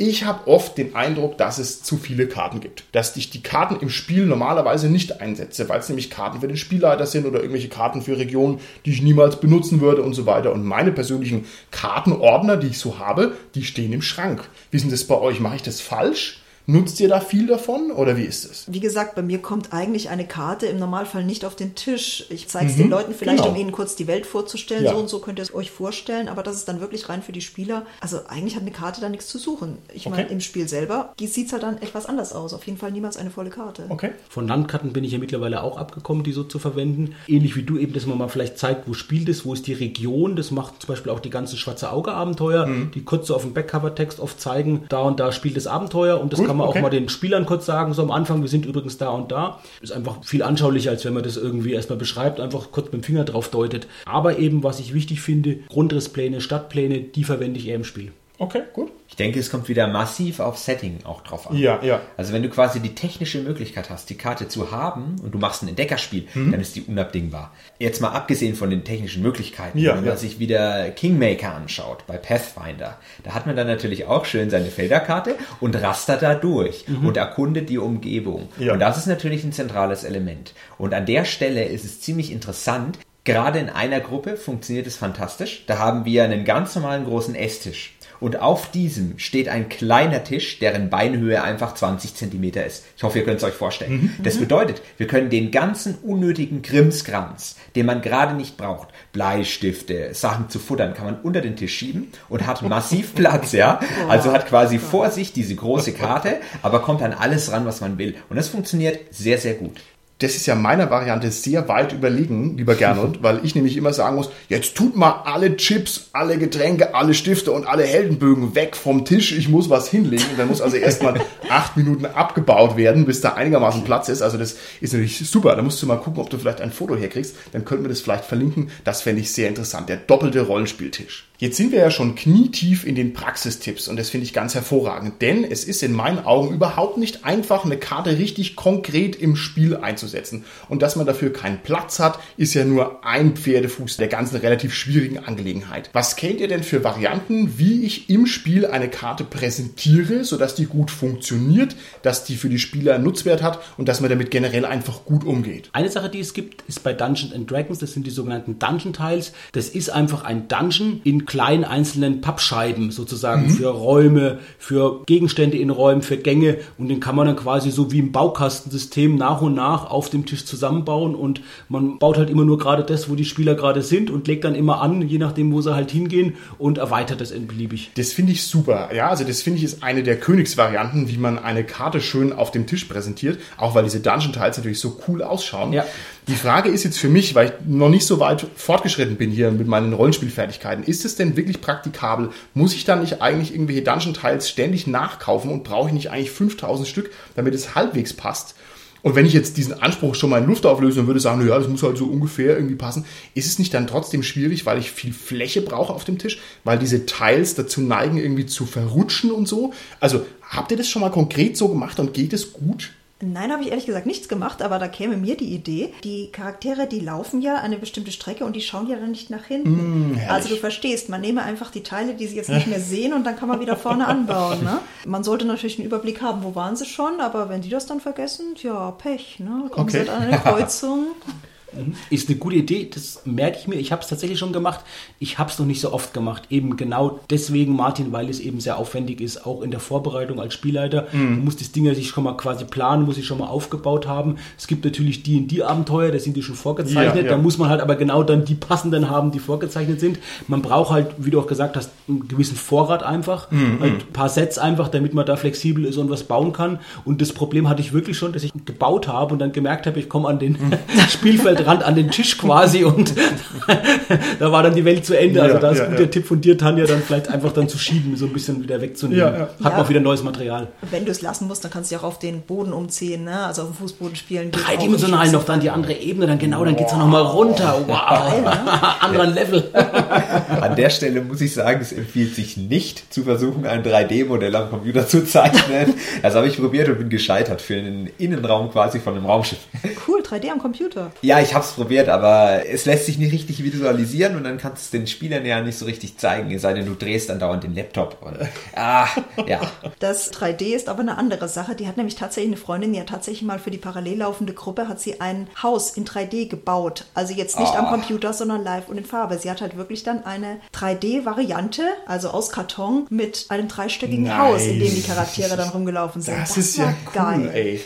ich habe oft den Eindruck, dass es zu viele Karten gibt. Dass ich die Karten im Spiel normalerweise nicht einsetze, weil es nämlich Karten für den Spielleiter sind oder irgendwelche Karten für Regionen, die ich niemals benutzen würde und so weiter. Und meine persönlichen Kartenordner, die ich so habe, die stehen im Schrank. Wie ist das bei euch? Mache ich das falsch? Nutzt ihr da viel davon oder wie ist es? Wie gesagt, bei mir kommt eigentlich eine Karte im Normalfall nicht auf den Tisch. Ich zeige es mhm, den Leuten vielleicht, genau. um ihnen kurz die Welt vorzustellen. Ja. So und so könnt ihr es euch vorstellen, aber das ist dann wirklich rein für die Spieler. Also eigentlich hat eine Karte da nichts zu suchen. Ich okay. meine, im Spiel selber sieht es halt dann etwas anders aus. Auf jeden Fall niemals eine volle Karte. Okay. Von Landkarten bin ich ja mittlerweile auch abgekommen, die so zu verwenden. Ähnlich wie du eben, dass man mal vielleicht zeigt, wo spielt es, wo ist die Region. Das macht zum Beispiel auch die ganzen Schwarze Auge-Abenteuer, mhm. die kurz so auf dem Backcover-Text oft zeigen, da und da spielt das Abenteuer und das Gut, kann man okay. auch mal den Spielern kurz sagen, so am Anfang, wir sind übrigens da und da. Ist einfach viel anschaulicher, als wenn man das irgendwie erstmal beschreibt, einfach kurz mit dem Finger drauf deutet. Aber eben, was ich wichtig finde, Grundrisspläne, Stadtpläne, die verwende ich eher im Spiel. Okay, gut. Ich denke, es kommt wieder massiv auf Setting auch drauf an. Ja, ja. Also wenn du quasi die technische Möglichkeit hast, die Karte zu haben und du machst ein Entdeckerspiel, mhm. dann ist die unabdingbar. Jetzt mal abgesehen von den technischen Möglichkeiten, ja, wenn man ja. sich wieder Kingmaker anschaut bei Pathfinder, da hat man dann natürlich auch schön seine Felderkarte und rastert da durch mhm. und erkundet die Umgebung. Ja. Und das ist natürlich ein zentrales Element. Und an der Stelle ist es ziemlich interessant, Gerade in einer Gruppe funktioniert es fantastisch. Da haben wir einen ganz normalen großen Esstisch und auf diesem steht ein kleiner Tisch, deren Beinhöhe einfach 20 Zentimeter ist. Ich hoffe, ihr könnt es euch vorstellen. Mhm. Das mhm. bedeutet, wir können den ganzen unnötigen Krimskrams, den man gerade nicht braucht, Bleistifte, Sachen zu futtern, kann man unter den Tisch schieben und hat massiv Platz, ja. Also hat quasi vor sich diese große Karte, aber kommt an alles ran, was man will. Und das funktioniert sehr, sehr gut das ist ja meiner Variante sehr weit überlegen, lieber Gernot, weil ich nämlich immer sagen muss, jetzt tut mal alle Chips, alle Getränke, alle Stifte und alle Heldenbögen weg vom Tisch, ich muss was hinlegen. Und dann muss also erstmal acht Minuten abgebaut werden, bis da einigermaßen Platz ist. Also das ist natürlich super. Da musst du mal gucken, ob du vielleicht ein Foto herkriegst. Dann könnten wir das vielleicht verlinken. Das fände ich sehr interessant. Der doppelte Rollenspieltisch. Jetzt sind wir ja schon knietief in den Praxistipps und das finde ich ganz hervorragend, denn es ist in meinen Augen überhaupt nicht einfach, eine Karte richtig konkret im Spiel einzusetzen. Und dass man dafür keinen Platz hat, ist ja nur ein Pferdefuß der ganzen relativ schwierigen Angelegenheit. Was kennt ihr denn für Varianten, wie ich im Spiel eine Karte präsentiere, sodass die gut funktioniert, dass die für die Spieler Nutzwert hat und dass man damit generell einfach gut umgeht? Eine Sache, die es gibt, ist bei Dungeons and Dragons, das sind die sogenannten Dungeon Tiles. Das ist einfach ein Dungeon in kleinen einzelnen Pappscheiben sozusagen mhm. für Räume, für Gegenstände in Räumen, für Gänge und den kann man dann quasi so wie im Baukastensystem nach und nach auf dem Tisch zusammenbauen und man baut halt immer nur gerade das, wo die Spieler gerade sind und legt dann immer an, je nachdem, wo sie halt hingehen und erweitert das beliebig. Das finde ich super. Ja, also das finde ich ist eine der Königsvarianten, wie man eine Karte schön auf dem Tisch präsentiert, auch weil diese Dungeon Tiles natürlich so cool ausschauen. Ja. Die Frage ist jetzt für mich, weil ich noch nicht so weit fortgeschritten bin hier mit meinen Rollenspielfertigkeiten, ist es denn wirklich praktikabel? Muss ich dann nicht eigentlich irgendwelche Dungeon Tiles ständig nachkaufen und brauche ich nicht eigentlich 5000 Stück, damit es halbwegs passt? Und wenn ich jetzt diesen Anspruch schon mal in Luft auflöse und würde sagen, ja, das muss halt so ungefähr irgendwie passen, ist es nicht dann trotzdem schwierig, weil ich viel Fläche brauche auf dem Tisch, weil diese Teils dazu neigen, irgendwie zu verrutschen und so? Also habt ihr das schon mal konkret so gemacht und geht es gut? Nein, habe ich ehrlich gesagt nichts gemacht, aber da käme mir die Idee. Die Charaktere, die laufen ja eine bestimmte Strecke und die schauen ja dann nicht nach hinten. Mm, also du verstehst, man nehme einfach die Teile, die sie jetzt nicht mehr sehen und dann kann man wieder vorne anbauen. Ne? Man sollte natürlich einen Überblick haben, wo waren sie schon, aber wenn die das dann vergessen, ja, Pech. Ne? Kommen Okay. sie halt an eine Kreuzung. Ist eine gute Idee, das merke ich mir. Ich habe es tatsächlich schon gemacht. Ich habe es noch nicht so oft gemacht. Eben genau deswegen, Martin, weil es eben sehr aufwendig ist, auch in der Vorbereitung als Spielleiter. Man muss das Ding natürlich schon mal quasi planen, muss ich schon mal aufgebaut haben. Es gibt natürlich die in die Abenteuer, da sind die schon vorgezeichnet. Ja, ja. Da muss man halt aber genau dann die passenden haben, die vorgezeichnet sind. Man braucht halt, wie du auch gesagt hast, einen gewissen Vorrat einfach. Halt ein paar Sets einfach, damit man da flexibel ist und was bauen kann. Und das Problem hatte ich wirklich schon, dass ich gebaut habe und dann gemerkt habe, ich komme an den Spielfeldrand, an den Tisch quasi und da war dann die Welt zu Ende. Also Ja, da ist ja, gut ja. der Tipp von dir, Tanja, dann vielleicht einfach dann zu schieben, so ein bisschen wieder wegzunehmen. Ja, ja. Hat Ja. man auch wieder neues Material. Wenn du es lassen musst, dann kannst du ja auch auf den Boden umziehen, ne? also auf dem Fußboden spielen. geht. Dreidimensional noch dann die andere Ebene, dann genau, dann geht's dann nochmal runter. Wow, anderer Level. An der Stelle muss ich sagen, es empfiehlt sich nicht zu versuchen, ein 3D-Modell am Computer zu zeichnen. Das habe ich probiert und bin gescheitert für einen Innenraum quasi von einem Raumschiff. Cool, 3D am Computer. Ja, ich habe es probiert, aber es lässt sich nicht richtig visualisieren und dann kannst du es den Spielern ja nicht so richtig zeigen, es sei denn, du drehst dann dauernd den Laptop. Und, ah, ja. Das 3D ist aber eine andere Sache. Die hat nämlich tatsächlich eine Freundin, die hat tatsächlich mal für die parallel laufende Gruppe hat sie ein Haus in 3D gebaut. Also jetzt nicht am Ah. Computer, sondern live und in Farbe. Sie hat halt wirklich dann eine 3D-Variante, also aus Karton, mit einem dreistöckigen Nice. Haus, in dem die Charaktere dann rumgelaufen sind. Das, ist ja cool, ey.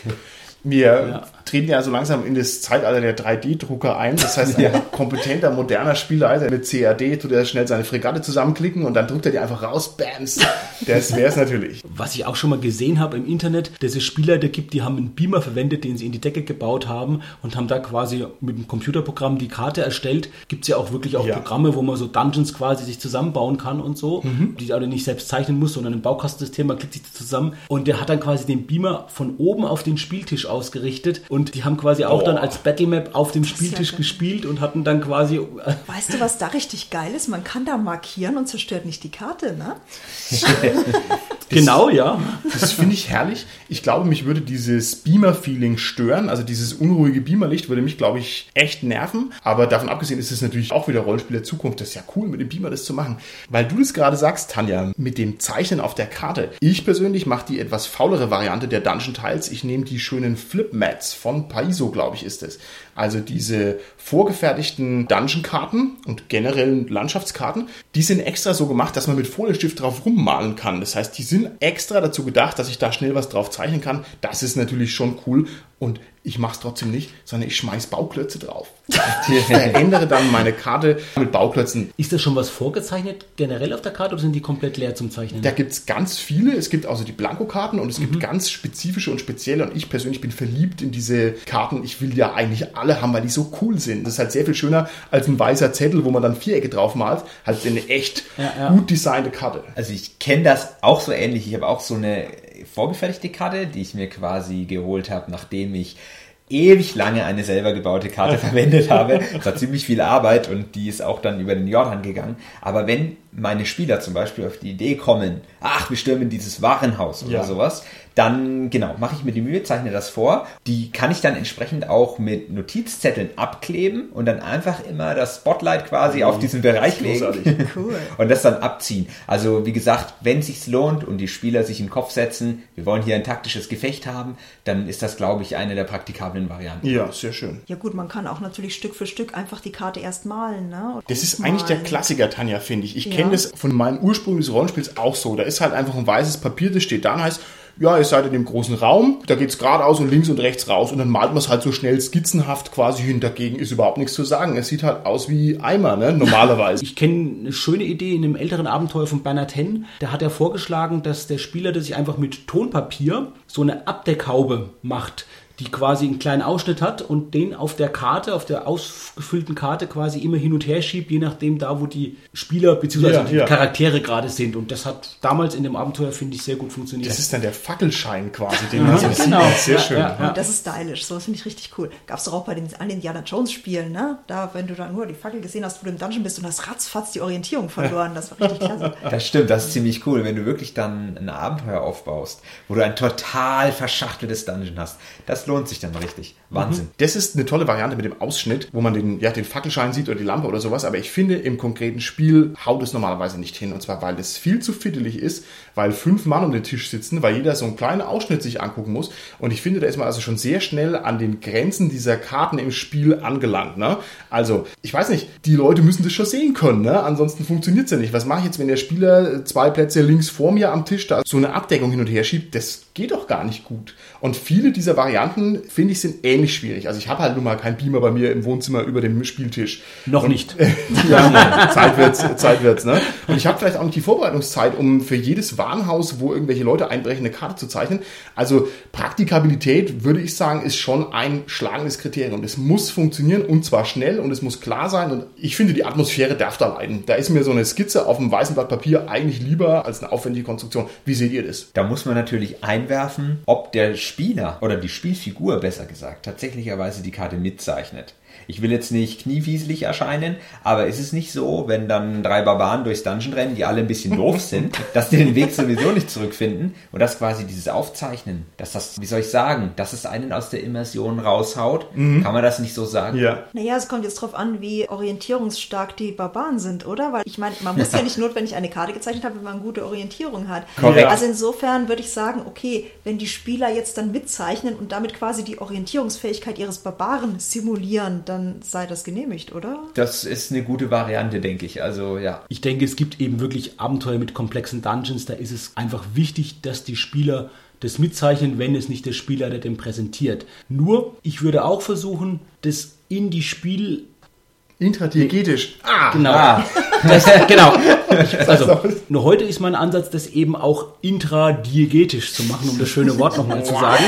Wir treten ja so langsam in das Zeitalter der 3D-Drucker ein. Das heißt, ein kompetenter, moderner Spielleiter mit CAD tut er schnell seine Fregatte zusammenklicken und dann druckt er die einfach raus. Bams. Das wäre es natürlich. Was ich auch schon mal gesehen habe im Internet, dass es Spielleiter gibt, die haben einen Beamer verwendet, den sie in die Decke gebaut haben und haben da quasi mit einem Computerprogramm die Karte erstellt. Gibt es ja auch wirklich auch Ja. Programme, wo man so Dungeons quasi sich zusammenbauen kann und so, Mhm. die also nicht selbst zeichnen muss, sondern im Baukastensystem, man klickt sich zusammen und der hat dann quasi den Beamer von oben auf den Spieltisch ausgerichtet und die haben quasi auch Boah. dann als Battlemap auf dem ja Spieltisch geil. gespielt und hatten dann quasi äh, Weißt du, was da richtig geil ist? Man kann da markieren und zerstört nicht die Karte, ne? genau, ja. Das finde ich herrlich. Ich glaube, mich würde dieses Beamer-Feeling stören. Also dieses unruhige Beamerlicht würde mich, glaube ich, echt nerven. Aber davon abgesehen ist es natürlich auch wieder Rollenspiel der Zukunft. Das ist ja cool, mit dem Beamer das zu machen. Weil du das gerade sagst, Tanja, mit dem Zeichnen auf der Karte. Ich persönlich mache die etwas faulere Variante der Dungeon Tiles. Ich nehme die schönen Flip-Mats von Paizo, glaube ich, ist es. Also diese vorgefertigten Dungeon-Karten und generellen Landschaftskarten, die sind extra so gemacht, dass man mit Folienstift drauf rummalen kann. Das heißt, die sind extra dazu gedacht, dass ich da schnell was drauf zeichnen kann. Das ist natürlich schon cool. Und ich mache es trotzdem nicht, sondern ich schmeiß Bauklötze drauf. Ich verändere dann meine Karte mit Bauklötzen. Ist das schon was vorgezeichnet generell auf der Karte oder sind die komplett leer zum Zeichnen? Da gibt es ganz viele. Es gibt also die Blankokarten und es gibt ganz spezifische und spezielle. Und ich persönlich bin verliebt in diese Karten. Ich will ja eigentlich alle haben, weil die so cool sind. Das ist halt sehr viel schöner als ein weißer Zettel, wo man dann Vierecke drauf malt. Halt eine echt Ja, ja. gut designte Karte. Also ich kenne das auch so ähnlich. Ich habe auch so eine vorgefertigte Karte, die ich mir quasi geholt habe, nachdem ich ewig lange eine selber gebaute Karte verwendet habe. Das war ziemlich viel Arbeit und die ist auch dann über den Jordan gegangen. Aber wenn meine Spieler zum Beispiel auf die Idee kommen, ach, wir stürmen dieses Warenhaus oder Ja. sowas, dann genau, mache ich mir die Mühe, zeichne das vor. Die kann ich dann entsprechend auch mit Notizzetteln abkleben und dann einfach immer das Spotlight quasi auf diesen Bereich legen. Großartig. Cool. Und das dann abziehen. Also wie gesagt, wenn es sich lohnt und die Spieler sich in den Kopf setzen, wir wollen hier ein taktisches Gefecht haben, dann ist das, glaube ich, eine der praktikablen Varianten. Ja, sehr schön. Ja gut, man kann auch natürlich Stück für Stück einfach die Karte erst malen. Ne? Das ist eigentlich der. Klassiker, Tanja, finde ich. Ich Ja. kenne das von meinem Ursprung des Rollenspiels auch so. Da ist halt einfach ein weißes Papier, das steht da und heißt, ja, ihr seid in dem großen Raum, da geht's geradeaus und links und rechts raus und dann malt man es halt so schnell skizzenhaft quasi hin. Dagegen ist überhaupt nichts zu sagen. Es sieht halt aus wie Eimer, ne? Normalerweise. Ich kenne eine schöne Idee in einem älteren Abenteuer von Bernhard Henn. Da hat er vorgeschlagen, dass der Spieler das sich einfach mit Tonpapier so eine Abdeckhaube macht. Die quasi einen kleinen Ausschnitt hat und den auf der Karte, auf der ausgefüllten Karte quasi immer hin und her schiebt, je nachdem da, wo die Spieler bzw. Ja, die ja. Charaktere gerade sind. Und das hat damals in dem Abenteuer, finde ich, sehr gut funktioniert. Das ist dann der Fackelschein quasi, den man so genau. sieht. Sehr Ja, schön. ja, ja. Und das ist stylisch, sowas finde ich richtig cool. Gab es doch auch bei den allen Indiana Jones Spielen, ne? Da, wenn du dann nur die Fackel gesehen hast, wo du im Dungeon bist und hast ratzfatz die Orientierung verloren. Das war richtig klasse. Das stimmt, das ist ziemlich cool, wenn du wirklich dann ein Abenteuer aufbaust, wo du ein total verschachteltes Dungeon hast. Das lohnt sich dann richtig. Wahnsinn. Das ist eine tolle Variante mit dem Ausschnitt, wo man den, ja, den Fackelschein sieht oder die Lampe oder sowas. Aber ich finde, im konkreten Spiel haut es normalerweise nicht hin. Und zwar, weil es viel zu fiddelig ist, weil fünf Mann um den Tisch sitzen, weil jeder so einen kleinen Ausschnitt sich angucken muss. Und ich finde, da ist man also schon sehr schnell an den Grenzen dieser Karten im Spiel angelangt. Ne? Also, ich weiß nicht, die Leute müssen das schon sehen können. Ne? Ansonsten funktioniert es ja nicht. Was mache ich jetzt, wenn der Spieler zwei Plätze links vor mir am Tisch da so eine Abdeckung hin und her schiebt? Das geht doch gar nicht gut. Und viele dieser Varianten, finde ich, sind ähnlich schwierig. Also ich habe halt nun mal keinen Beamer bei mir im Wohnzimmer über dem Spieltisch. Noch Und- nicht. ja, Zeit wird's, Zeit wird's, ne? Und ich habe vielleicht auch nicht die Vorbereitungszeit, um für jedes Warenhaus, wo irgendwelche Leute einbrechen, eine Karte zu zeichnen. Also Praktikabilität, würde ich sagen, ist schon ein schlagendes Kriterium. Es muss funktionieren und zwar schnell und es muss klar sein. Und ich finde, die Atmosphäre darf da leiden. Da ist mir so eine Skizze auf einem weißen Blatt Papier eigentlich lieber als eine aufwendige Konstruktion. Wie seht ihr das? Da muss man natürlich einwerfen, ob der Spieler oder die Spielfigur, besser gesagt, tatsächlicherweise die Karte mitzeichnet. Ich will jetzt nicht kniefieselig erscheinen, aber ist es nicht so, wenn dann drei Barbaren durchs Dungeon rennen, die alle ein bisschen doof sind, dass die den Weg sowieso nicht zurückfinden und dass quasi dieses Aufzeichnen, dass das, wie soll ich sagen, dass es einen aus der Immersion raushaut, kann man das nicht so sagen? Ja. Naja, es kommt jetzt drauf an, wie orientierungsstark die Barbaren sind, oder? Weil ich meine, man muss ja nicht notwendig eine Karte gezeichnet haben, wenn man gute Orientierung hat. Korrekt. Also insofern würde ich sagen, okay, wenn die Spieler jetzt dann mitzeichnen und damit quasi die Orientierungsfähigkeit ihres Barbaren simulieren, dann sei das genehmigt, oder? Das ist eine gute Variante, denke ich. Also ja. Ich denke, es gibt eben wirklich Abenteuer mit komplexen Dungeons. Da ist es einfach wichtig, dass die Spieler das mitzeichnen, wenn es nicht der Spieler, der dem präsentiert. Nur, ich würde auch versuchen, das in die Spiel Intradiegetisch. Ah, Genau. Ah. Das, genau. Also, nur heute ist mein Ansatz, das eben auch intradiegetisch zu machen, um das schöne Wort nochmal zu sagen.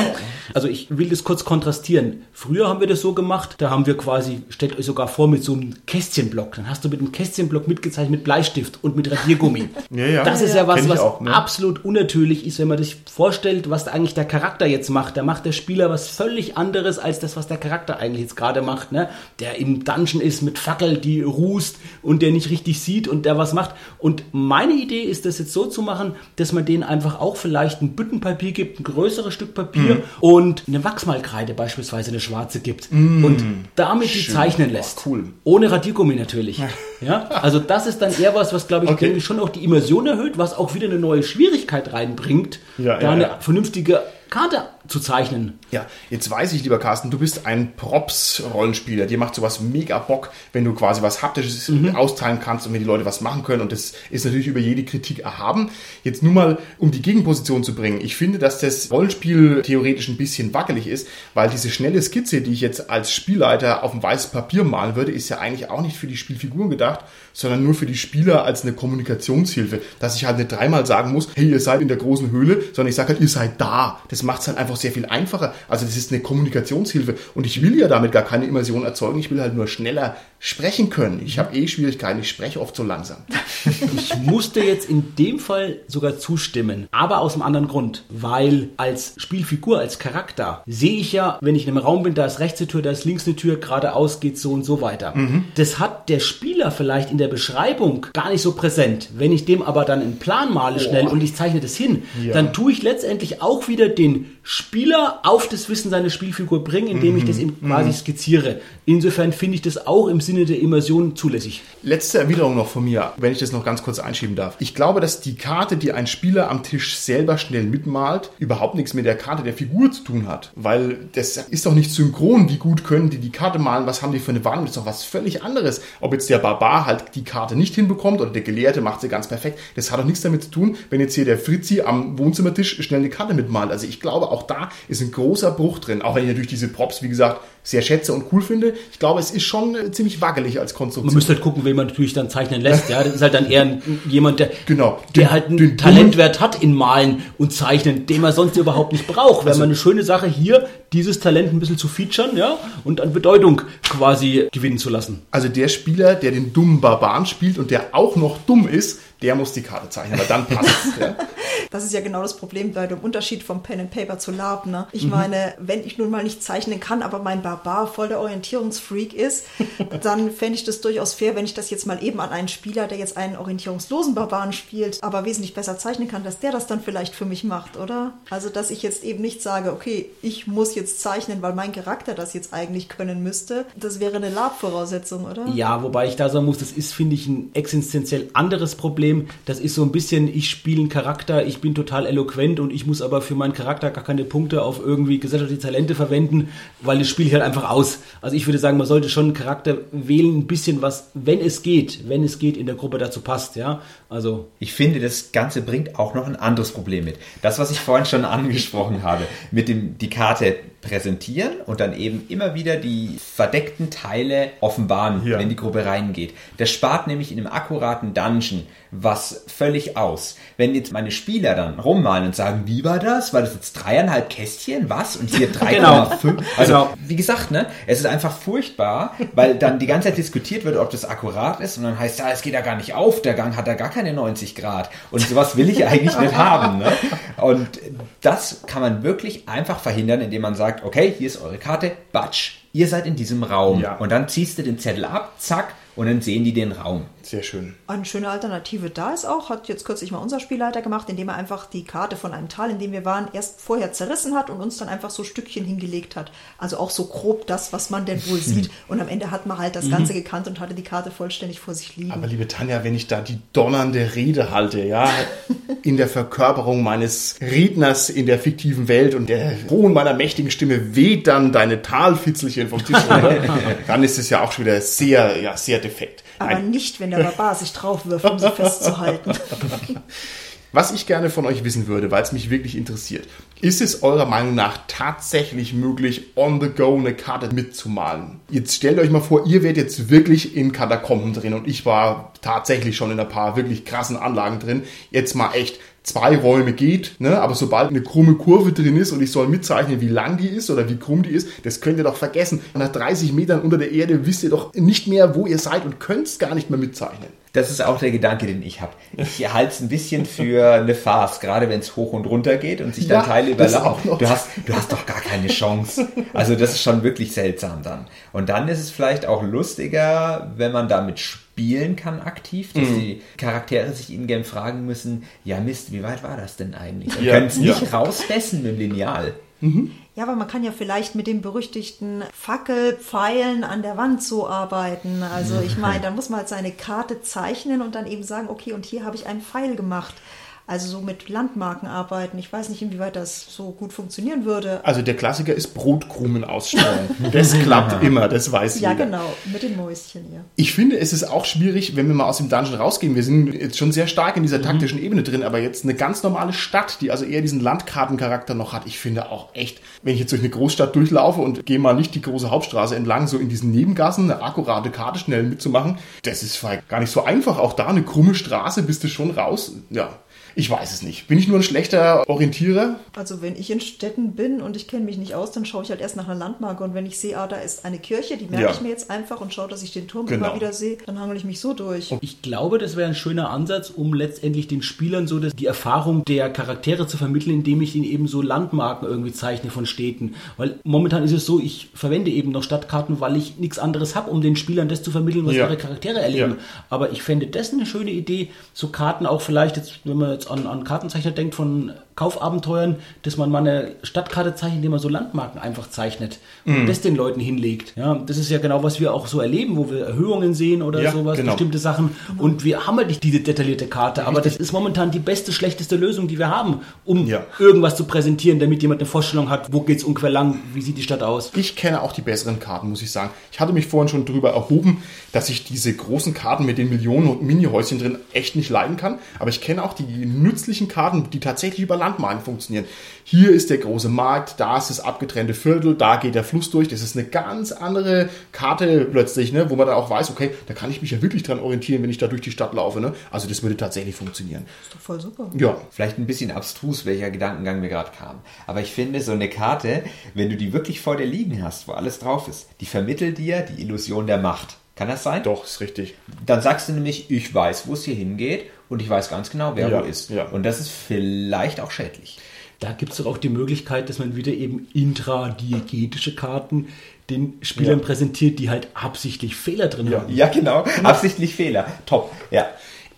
Also ich will das kurz kontrastieren. Früher haben wir das so gemacht, da haben wir quasi, stellt euch sogar vor, mit so einem Kästchenblock. Dann hast du mit einem Kästchenblock mitgezeichnet mit Bleistift und mit Radiergummi. Ja, ja. Das ist ja was, Kenn ich was auch, ne? absolut unnatürlich ist, wenn man sich vorstellt, was eigentlich der Charakter jetzt macht. Da macht der Spieler was völlig anderes als das, was der Charakter eigentlich jetzt gerade macht. Ne? Der im Dungeon ist mit Fackel, die rußt und der nicht richtig sieht und der was macht. Und meine Idee ist, das jetzt so zu machen, dass man denen einfach auch vielleicht ein Büttenpapier gibt, ein größeres Stück Papier Mhm. Und eine Wachsmalkreide beispielsweise, eine schwarze gibt. Und damit die. Schön. zeichnen Boah, lässt. cool. Ohne Radiergummi natürlich. Ja, also das ist dann eher was, was glaube ich Okay. schon auch die Immersion erhöht, was auch wieder eine neue Schwierigkeit reinbringt, Ja, da ja, eine ja. vernünftige Karte zu zeichnen. Ja, jetzt weiß ich, lieber Carsten, du bist ein Props-Rollenspieler. Dir macht sowas mega Bock, wenn du quasi was Haptisches austeilen kannst und wenn die Leute was machen können. Und das ist natürlich über jede Kritik erhaben. Jetzt nur mal, um die Gegenposition zu bringen. Ich finde, dass das Rollenspiel theoretisch ein bisschen wackelig ist, weil diese schnelle Skizze, die ich jetzt als Spielleiter auf ein weißes Papier malen würde, ist ja eigentlich auch nicht für die Spielfiguren gedacht, sondern nur für die Spieler als eine Kommunikationshilfe. Dass ich halt nicht dreimal sagen muss, hey, ihr seid in der großen Höhle, sondern ich sage halt, ihr seid da. Das macht es halt einfach sehr viel einfacher. Also das ist eine Kommunikationshilfe. Und ich will ja damit gar keine Immersion erzeugen. Ich will halt nur schneller sprechen können. Ich habe eh Schwierigkeiten. Ich spreche oft so langsam. Ich musste jetzt in dem Fall sogar zustimmen, aber aus einem anderen Grund, weil als Spielfigur, als Charakter sehe ich ja, wenn ich in einem Raum bin, da ist rechts eine Tür, da ist links eine Tür, geradeaus geht so und so weiter. Das hat der Spieler vielleicht in der Beschreibung gar nicht so präsent. Wenn ich dem aber dann einen Plan male schnell und ich zeichne das hin, Ja. dann tue ich letztendlich auch wieder den Spieler auf das Wissen seiner Spielfigur bringen, indem ich das ihm quasi skizziere. Insofern finde ich das auch im Sinne der Immersion zulässig. Letzte Erwiderung noch von mir, wenn ich das noch ganz kurz einschieben darf. Ich glaube, dass die Karte, die ein Spieler am Tisch selber schnell mitmalt, überhaupt nichts mit der Karte der Figur zu tun hat. Weil das ist doch nicht synchron, wie gut können die die Karte malen, was haben die für eine Wahrnehmung, das ist doch was völlig anderes. Ob jetzt der Barbar halt die Karte nicht hinbekommt oder der Gelehrte macht sie ganz perfekt, das hat doch nichts damit zu tun, wenn jetzt hier der Fritzi am Wohnzimmertisch schnell eine Karte mitmalt. Also ich glaube, auch da ist ein großer Bruch drin, auch wenn ich natürlich diese Props, wie gesagt, sehr schätze und cool finde. Ich glaube, es ist schon äh, ziemlich wackelig als Konstruktion. Man müsste halt gucken, wen man natürlich dann zeichnen lässt. Ja, das ist halt dann eher ein, jemand, der, Genau. der Den- halt einen Talentwert hat in Malen und Zeichnen, den man sonst überhaupt nicht braucht. Wenn Also- man eine schöne Sache hier, dieses Talent ein bisschen zu featuren, ja, und an Bedeutung quasi gewinnen zu lassen. Also der Spieler, der den dummen Barbaren spielt und der auch noch dumm ist, der muss die Karte zeichnen, aber dann passt es. Ja. Das ist ja genau das Problem bei dem Unterschied vom Pen and Paper zu Lab. Ne? Mhm. Ich meine, wenn ich nun mal nicht zeichnen kann, aber mein Barbar voll der Orientierungsfreak ist, dann fände ich das durchaus fair, wenn ich das jetzt mal eben an einen Spieler, der jetzt einen orientierungslosen Barbaren spielt, aber wesentlich besser zeichnen kann, dass der das dann vielleicht für mich macht, oder? Also, dass ich jetzt eben nicht sage, okay, ich muss jetzt zeichnen, weil mein Charakter das jetzt eigentlich können müsste. Das wäre eine Lab-Voraussetzung, oder? Ja, wobei ich da sagen muss, das ist, finde ich, ein existenziell anderes Problem. Das ist so ein bisschen, ich spiele einen Charakter, ich bin total eloquent und ich muss aber für meinen Charakter gar keine Punkte auf irgendwie gesellschaftliche Talente verwenden, weil das spiele ich halt einfach aus. Also ich würde sagen, man sollte schon einen Charakter wählen, ein bisschen was, wenn es geht, wenn es geht, in der Gruppe dazu passt, ja. Also. Ich finde, das Ganze bringt auch noch ein anderes Problem mit. Das, was ich vorhin schon angesprochen habe, mit dem, die Karte präsentieren und dann eben immer wieder die verdeckten Teile offenbaren, Ja. wenn die Gruppe reingeht. Das spart nämlich in einem akkuraten Dungeon was völlig aus. Wenn jetzt meine Spieler dann rummalen und sagen, wie war das? War das jetzt dreieinhalb Kästchen? Was? Und hier 3,5? Also, Genau. wie gesagt, ne, es ist einfach furchtbar, weil dann die ganze Zeit diskutiert wird, ob das akkurat ist und dann heißt, ja, es geht ja gar nicht auf, der Gang hat ja gar keine 90 Grad. Und sowas will ich eigentlich nicht haben. Ne? Und das kann man wirklich einfach verhindern, indem man sagt, okay, hier ist eure Karte, batsch, ihr seid in diesem Raum. Ja. Und dann ziehst du den Zettel ab, zack, und dann sehen die den Raum. Sehr schön. Eine schöne Alternative da ist auch, hat jetzt kürzlich mal unser Spielleiter gemacht, indem er einfach die Karte von einem Tal, in dem wir waren, erst vorher zerrissen hat und uns dann einfach so Stückchen hingelegt hat. Also auch so grob das, was man denn wohl sieht. Und am Ende hat man halt das Ganze gekannt und hatte die Karte vollständig vor sich liegen. Aber liebe Tanja, wenn ich da die donnernde Rede halte, ja, in der Verkörperung meines Redners in der fiktiven Welt und der Hohn meiner mächtigen Stimme weht dann deine Talfitzelchen vom Tisch runter, dann ist es ja auch schon wieder sehr, ja, sehr defekt. Aber Nein. nicht, wenn der Barbar sich drauf wirft, um sie festzuhalten. Was ich gerne von euch wissen würde, weil es mich wirklich interessiert, ist es eurer Meinung nach tatsächlich möglich, on the go eine Karte mitzumalen? Jetzt stellt euch mal vor, ihr wärt jetzt wirklich in Katakomben drin und ich war tatsächlich schon in ein paar wirklich krassen Anlagen drin. Jetzt mal echt zwei Räume geht, ne? aber sobald eine krumme Kurve drin ist und ich soll mitzeichnen, wie lang die ist oder wie krumm die ist, das könnt ihr doch vergessen. Nach 30 Metern unter der Erde wisst ihr doch nicht mehr, wo ihr seid und könnt es gar nicht mehr mitzeichnen. Das ist auch der Gedanke, den ich habe. Ich halte es ein bisschen für eine Farce, gerade wenn es hoch und runter geht und sich dann Ja, Teile überlappen. noch. Du hast, du hast doch gar keine Chance. Also das ist schon wirklich seltsam dann. Und dann ist es vielleicht auch lustiger, wenn man damit spielen kann aktiv, dass Mhm. die Charaktere sich in-game fragen müssen, ja Mist, wie weit war das denn eigentlich? Und Ja, können es nicht ja. rausmessen mit dem Lineal. Ja, aber man kann ja vielleicht mit dem berüchtigten Fackelpfeilen an der Wand so arbeiten. Also ich meine, dann muss man halt seine Karte zeichnen und dann eben sagen, okay, und hier habe ich einen Pfeil gemacht. Also so mit Landmarken arbeiten. Ich weiß nicht, inwieweit das so gut funktionieren würde. Also der Klassiker ist Brotkrumen ausstreuen. Das klappt immer, das weiß Ja, jeder. genau, mit den Mäuschen hier. Ich finde, es ist auch schwierig, wenn wir mal aus dem Dungeon rausgehen. Wir sind jetzt schon sehr stark in dieser taktischen Ebene drin, aber jetzt eine ganz normale Stadt, die also eher diesen Landkartencharakter noch hat. Ich finde auch echt, wenn ich jetzt durch eine Großstadt durchlaufe und gehe mal nicht die große Hauptstraße entlang, so in diesen Nebengassen eine akkurate Karte schnell mitzumachen, das ist vielleicht gar nicht so einfach. Auch da eine krumme Straße, bist du schon raus. Ja, ich weiß es nicht. Bin ich nur ein schlechter Orientierer? Also wenn ich in Städten bin und ich kenne mich nicht aus, dann schaue ich halt erst nach einer Landmarke und wenn ich sehe, ah, da ist eine Kirche, die merke Ja. ich mir jetzt einfach und schaue, dass ich den Turm Genau. immer wieder sehe, dann hangel ich mich so durch. Ich glaube, das wäre ein schöner Ansatz, um letztendlich den Spielern so das, die Erfahrung der Charaktere zu vermitteln, indem ich ihnen eben so Landmarken irgendwie zeichne von Städten. Weil momentan ist es so, ich verwende eben noch Stadtkarten, weil ich nichts anderes habe, um den Spielern das zu vermitteln, was Ja. ihre Charaktere erleben. Ja. Aber ich fände das eine schöne Idee, so Karten auch vielleicht, jetzt, wenn man jetzt an, an Kartenzeichner denkt von Kaufabenteuern, dass man mal eine Stadtkarte zeichnet, indem man so Landmarken einfach zeichnet und das den Leuten hinlegt. Ja, das ist ja genau, was wir auch so erleben, wo wir Erhöhungen sehen oder Ja, sowas, genau. bestimmte Sachen. Und wir haben halt nicht diese detaillierte Karte, aber das ist momentan die beste, schlechteste Lösung, die wir haben, um Ja. irgendwas zu präsentieren, damit jemand eine Vorstellung hat, wo geht's ungefähr lang, wie sieht die Stadt aus. Ich kenne auch die besseren Karten, muss ich sagen. Ich hatte mich vorhin schon drüber erhoben, dass ich diese großen Karten mit den Millionen und Mini-Häuschen drin echt nicht leiden kann. Aber ich kenne auch die nützlichen Karten, die tatsächlich über Landmarken funktionieren. Hier ist der große Markt, da ist das abgetrennte Viertel, da geht der Fluss durch. Das ist eine ganz andere Karte plötzlich, ne, wo man dann auch weiß, okay, da kann ich mich ja wirklich dran orientieren, wenn ich da durch die Stadt laufe. Ne? Also das würde tatsächlich funktionieren. Ist doch voll super. Ja, Vielleicht ein bisschen abstrus, welcher Gedankengang mir gerade kam. Aber ich finde, so eine Karte, wenn du die wirklich vor dir liegen hast, wo alles drauf ist, die vermittelt dir die Illusion der Macht. Kann das sein? doch, ist richtig. Dann sagst du nämlich, ich weiß, wo es hier hingeht und ich weiß ganz genau, wer Ja, wo ist. ja. Und das ist vielleicht auch schädlich. Da gibt es doch auch die Möglichkeit, dass man wieder eben intradiegetische Karten den Spielern Ja. präsentiert, die halt absichtlich Fehler drin Ja. haben. Ja, genau. Absichtlich Fehler. Top. Ja.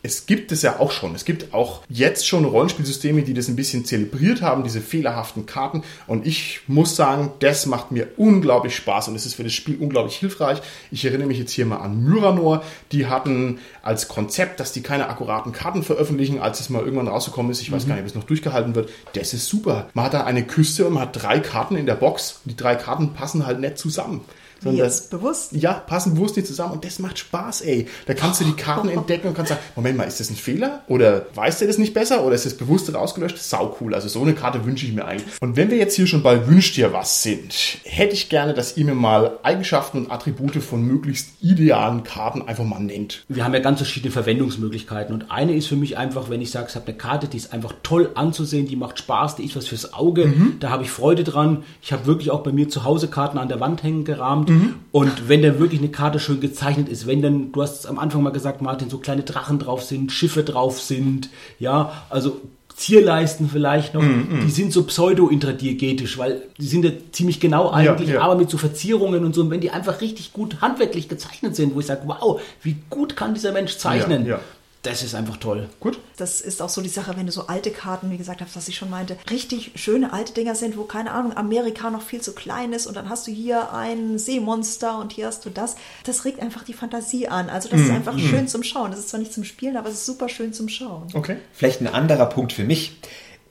Es gibt es ja auch schon. Es gibt auch jetzt schon Rollenspielsysteme, die das ein bisschen zelebriert haben, diese fehlerhaften Karten. Und ich muss sagen, das macht mir unglaublich Spaß und es ist für das Spiel unglaublich hilfreich. Ich erinnere mich jetzt hier mal an Myranor. Die hatten als Konzept, dass die keine akkuraten Karten veröffentlichen, als es mal irgendwann rausgekommen ist. Ich weiß gar nicht, ob es noch durchgehalten wird. Das ist super. Man hat da eine Küste und man hat drei Karten in der Box. Die drei Karten passen halt nicht zusammen. Sondern jetzt bewusst. ja, passen bewusst nicht zusammen und das macht Spaß, ey. Da kannst du die Karten entdecken und kannst sagen, Moment mal, ist das ein Fehler? Oder weiß der das nicht besser? Oder ist das bewusst rausgelöscht? Sau cool. Also so eine Karte wünsche ich mir eigentlich. Und wenn wir jetzt hier schon bei Wünsch dir was sind, hätte ich gerne, dass ihr mir mal Eigenschaften und Attribute von möglichst idealen Karten einfach mal nennt. Wir haben ja ganz verschiedene Verwendungsmöglichkeiten und eine ist für mich einfach, wenn ich sage, ich habe eine Karte, die ist einfach toll anzusehen, die macht Spaß, die ist was fürs Auge, da habe ich Freude dran. Ich habe wirklich auch bei mir zu Hause Karten an der Wand hängen gerahmt und wenn dann wirklich eine Karte schön gezeichnet ist, wenn dann, du hast es am Anfang mal gesagt, Martin, so kleine Drachen drauf sind, Schiffe drauf sind, ja, also Zierleisten vielleicht noch, die sind so pseudo-intradiegetisch, weil die sind ja ziemlich genau eigentlich, ja. aber mit so Verzierungen und so. Und wenn die einfach richtig gut handwerklich gezeichnet sind, wo ich sage, wow, wie gut kann dieser Mensch zeichnen, Ja, ja. Das ist einfach toll. Gut? Das ist auch so die Sache, wenn du so alte Karten, wie gesagt hast, was ich schon meinte, richtig schöne alte Dinger sind, wo, keine Ahnung, Amerika noch viel zu klein ist und dann hast du hier ein Seemonster und hier hast du das. Das regt einfach die Fantasie an. Also das ist einfach schön zum Schauen. Das ist zwar nicht zum Spielen, aber es ist super schön zum Schauen. Okay. Vielleicht ein anderer Punkt für mich.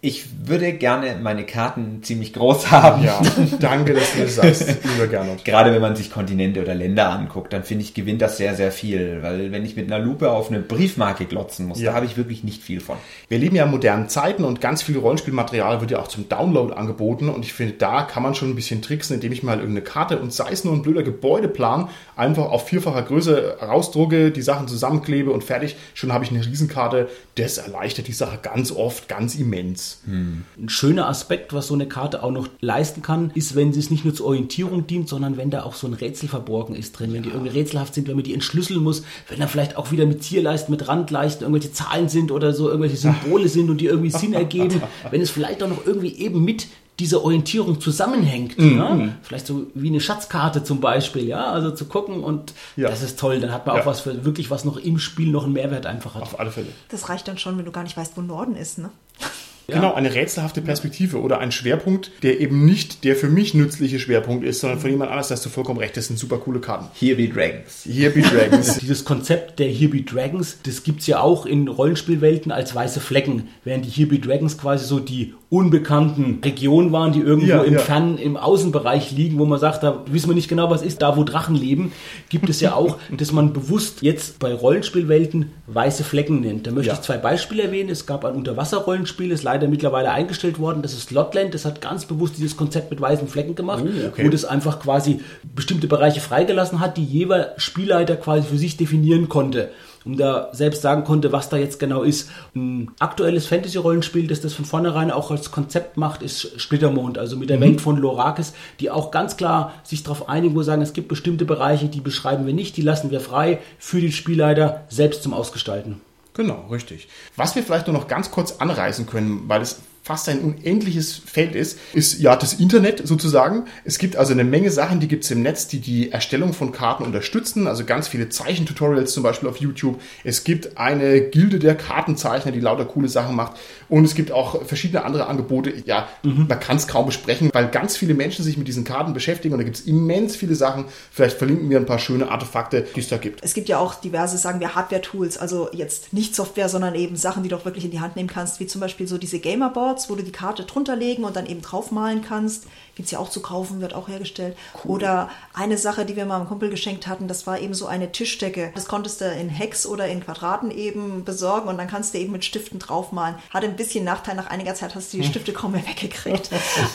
Ich würde gerne meine Karten ziemlich groß haben. Ja, danke, dass du das sagst, lieber Gernot. Gerade wenn man sich Kontinente oder Länder anguckt, dann finde ich, gewinnt das sehr, sehr viel. Weil wenn ich mit einer Lupe auf eine Briefmarke glotzen muss, Ja. da habe ich wirklich nicht viel von. Wir leben ja in modernen Zeiten und ganz viel Rollenspielmaterial wird ja auch zum Download angeboten und ich finde, da kann man schon ein bisschen tricksen, indem ich mal irgendeine Karte und sei es nur ein blöder Gebäudeplan einfach auf vierfacher Größe rausdrucke, die Sachen zusammenklebe und fertig, schon habe ich eine Riesenkarte. Das erleichtert die Sache ganz oft, ganz immens. Ein schöner Aspekt, was so eine Karte auch noch leisten kann, ist, wenn sie es nicht nur zur Orientierung dient, sondern wenn da auch so ein Rätsel verborgen ist drin, wenn die irgendwie rätselhaft sind, wenn man die entschlüsseln muss, wenn da vielleicht auch wieder mit Zierleisten, mit Randleisten irgendwelche Zahlen sind oder so irgendwelche Symbole sind und die irgendwie Sinn ergeben, wenn es vielleicht auch noch irgendwie eben mit dieser Orientierung zusammenhängt. Ja? Vielleicht so wie eine Schatzkarte zum Beispiel, ja, also zu gucken und Ja. das ist toll. Dann hat man Ja. auch was für wirklich was noch im Spiel noch einen Mehrwert einfach hat. Auf alle Fälle. Das reicht dann schon, wenn du gar nicht weißt, wo Norden ist, ne? Genau, eine rätselhafte Perspektive oder ein Schwerpunkt, der eben nicht der für mich nützliche Schwerpunkt ist, sondern von jemand anders, da hast du vollkommen recht, das sind super coole Karten. Here be Dragons. Here be Dragons. Dieses Konzept der Here Be Dragons, das gibt's ja auch in Rollenspielwelten als weiße Flecken, während die Here Be Dragons quasi so die unbekannten Regionen waren, die irgendwo Ja, im ja. fernen, im Außenbereich liegen, wo man sagt, da wissen wir nicht genau, was ist, da wo Drachen leben, gibt es ja auch, dass man bewusst jetzt bei Rollenspielwelten weiße Flecken nennt. Da möchte Ja. ich zwei Beispiele erwähnen. Es gab ein Unterwasserrollenspiel, ist leider mittlerweile eingestellt worden, das ist Lotland, das hat ganz bewusst dieses Konzept mit weißen Flecken gemacht, Oh, okay. wo das einfach quasi bestimmte Bereiche freigelassen hat, die jeder Spielleiter quasi für sich definieren konnte. Um da selbst sagen konnte, was da jetzt genau ist. Ein aktuelles Fantasy-Rollenspiel, das das von vornherein auch als Konzept macht, ist Splittermond, also mit der Welt von Lorakis, die auch ganz klar sich darauf einigen, wo sagen, es gibt bestimmte Bereiche, die beschreiben wir nicht, die lassen wir frei für den Spielleiter selbst zum Ausgestalten. Genau, richtig. Was wir vielleicht nur noch ganz kurz anreißen können, weil es fast ein unendliches Feld ist, ist ja das Internet sozusagen. Es gibt also eine Menge Sachen, die gibt es im Netz, die die Erstellung von Karten unterstützen. Also ganz viele Zeichentutorials zum Beispiel auf YouTube. Es gibt eine Gilde der Kartenzeichner, die lauter coole Sachen macht. Und es gibt auch verschiedene andere Angebote. Ja, man kann es kaum besprechen, weil ganz viele Menschen sich mit diesen Karten beschäftigen und da gibt es immens viele Sachen. Vielleicht verlinken wir ein paar schöne Artefakte, die es da gibt. Es gibt ja auch diverse, sagen wir, Hardware-Tools, also jetzt nicht Software, sondern eben Sachen, die du auch wirklich in die Hand nehmen kannst, wie zum Beispiel so diese Gamerboards. Boards, wo du die Karte drunter legen und dann eben draufmalen kannst. Gibt's ja auch zu kaufen, wird auch hergestellt. Oder eine Sache, die wir mal einem Kumpel geschenkt hatten, das war eben so eine Tischdecke. Das konntest du in Hex oder in Quadraten eben besorgen und dann kannst du eben mit Stiften draufmalen. Hatte ein bisschen Nachteil, nach einiger Zeit hast du die Stifte kaum mehr weggekriegt.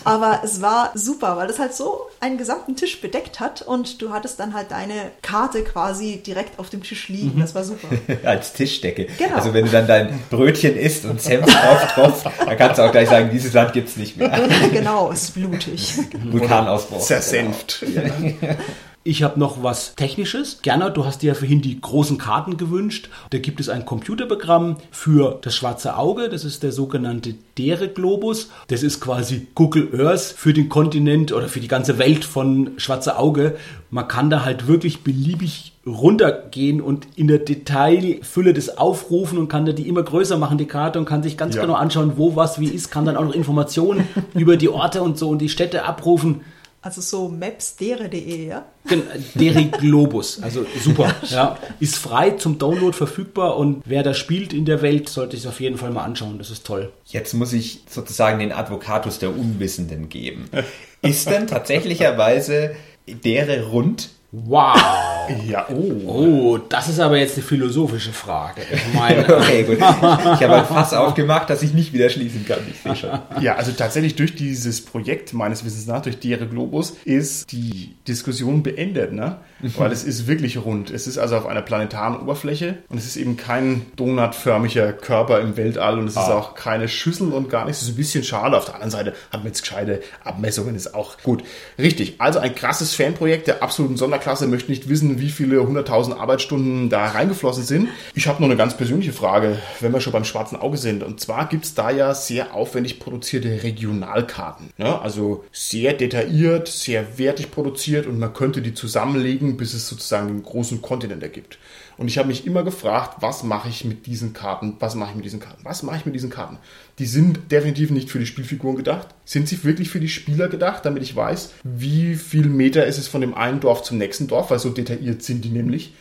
Aber es war super, weil das halt so einen gesamten Tisch bedeckt hat und du hattest dann halt deine Karte quasi direkt auf dem Tisch liegen. Das war super. Als Tischdecke. Genau. Also wenn du dann dein Brötchen isst und Senf drauf tropft, dann kannst du auch gleich sagen, dieses Land gibt's nicht mehr. genau, es ist blutig. Vulkanausbruch. Zersenft. Ich habe noch was Technisches. Gernot, du hast dir ja vorhin die großen Karten gewünscht. Da gibt es ein Computerprogramm für das schwarze Auge. Das ist der sogenannte Dere Globus. Das ist quasi Google Earth für den Kontinent oder für die ganze Welt von schwarze Auge. Man kann da halt wirklich beliebig runtergehen und in der Detailfülle das aufrufen und kann da die immer größer machen, die Karte, und kann sich ganz Ja. genau anschauen, wo was wie ist, kann dann auch noch Informationen über die Orte und so und die Städte abrufen. Also so mapsdere.de, ja? Gen- Deri Globus, also super. Ja, ist frei zum Download verfügbar und wer da spielt in der Welt, sollte sich auf jeden Fall mal anschauen. Das ist toll. Jetzt muss ich sozusagen den Advocatus der Unwissenden geben. Ist denn tatsächlicherweise dere rund? Wow. Ja, oh. Oh, das ist aber jetzt eine philosophische Frage. Ich meine, Okay, gut. Ich habe ein Fass aufgemacht, das ich nicht wieder schließen kann. Ich sehe schon. Ja, also tatsächlich durch dieses Projekt meines Wissens nach, durch Dere Globus, ist die Diskussion beendet, ne? Weil es ist wirklich rund. Es ist also auf einer planetaren Oberfläche und es ist eben kein donutförmiger Körper im Weltall und es ist auch keine Schüssel und gar nichts. Es ist ein bisschen schade. Auf der anderen Seite hat man jetzt gescheite Abmessungen, ist auch gut. Richtig. Also ein krasses Fanprojekt der absoluten Sonderklasse. Möchte nicht wissen, wie viele hunderttausend Arbeitsstunden da reingeflossen sind. Ich habe noch eine ganz persönliche Frage, wenn wir schon beim schwarzen Auge sind. Und zwar gibt es da ja sehr aufwendig produzierte Regionalkarten. Ja, also sehr detailliert, sehr wertig produziert und man könnte die zusammenlegen, bis es sozusagen den großen Kontinent ergibt. Und ich habe mich immer gefragt, was mache ich mit diesen Karten? Was mache ich mit diesen Karten? Was mache ich mit diesen Karten? Die sind definitiv nicht für die Spielfiguren gedacht. Sind sie wirklich für die Spieler gedacht, damit ich weiß, wie viel Meter ist es von dem einen Dorf zum nächsten Dorf, weil so detailliert sind die nämlich.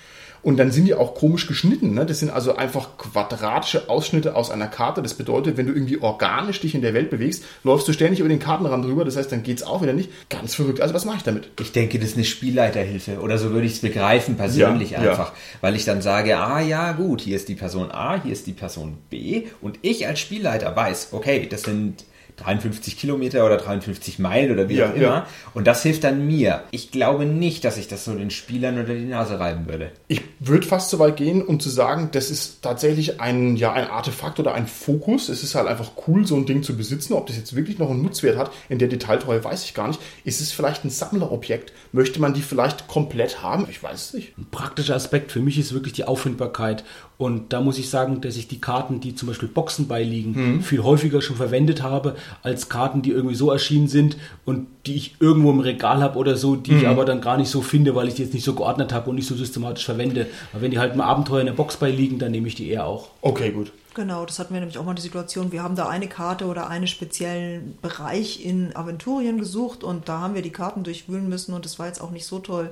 Und dann sind die auch komisch geschnitten. Ne? Das sind also einfach quadratische Ausschnitte aus einer Karte. Das bedeutet, wenn du irgendwie organisch dich in der Welt bewegst, läufst du ständig über den Kartenrand drüber. Das heißt, dann geht's auch wieder nicht. Ganz verrückt. Also was mache ich damit? Ich denke, das ist eine Spielleiterhilfe oder so würde ich es begreifen, persönlich Ja, ja. einfach. Weil ich dann sage, ah ja, gut, hier ist die Person A, hier ist die Person B und ich als Spielleiter weiß, okay, das sind 53 Kilometer oder 53 Meilen oder wie Ja, auch immer. ja. Und das hilft dann mir. Ich glaube nicht, dass ich das so den Spielern unter die Nase reiben würde. Ich würde fast so weit gehen, um zu sagen, das ist tatsächlich ein, ja, ein Artefakt oder ein Fokus. Es ist halt einfach cool, so ein Ding zu besitzen. Ob das jetzt wirklich noch einen Nutzwert hat, in der Detailtreue weiß ich gar nicht. Ist es vielleicht ein Sammlerobjekt? Möchte man die vielleicht komplett haben? Ich weiß es nicht. ein praktischer Aspekt für mich ist wirklich die Auffindbarkeit. Und da muss ich sagen, dass ich die Karten, die zum Beispiel Boxen beiliegen, viel häufiger schon verwendet habe, als Karten, die irgendwie so erschienen sind und die ich irgendwo im Regal habe oder so, die ich aber dann gar nicht so finde, weil ich die jetzt nicht so geordnet habe und nicht so systematisch verwende. Aber wenn die halt im Abenteuer in der Box beiliegen, dann nehme ich die eher auch. Okay, gut. Genau, das hatten wir nämlich auch mal die Situation. Wir haben da eine Karte oder einen speziellen Bereich in Aventurien gesucht und da haben wir die Karten durchwühlen müssen und das war jetzt auch nicht so toll.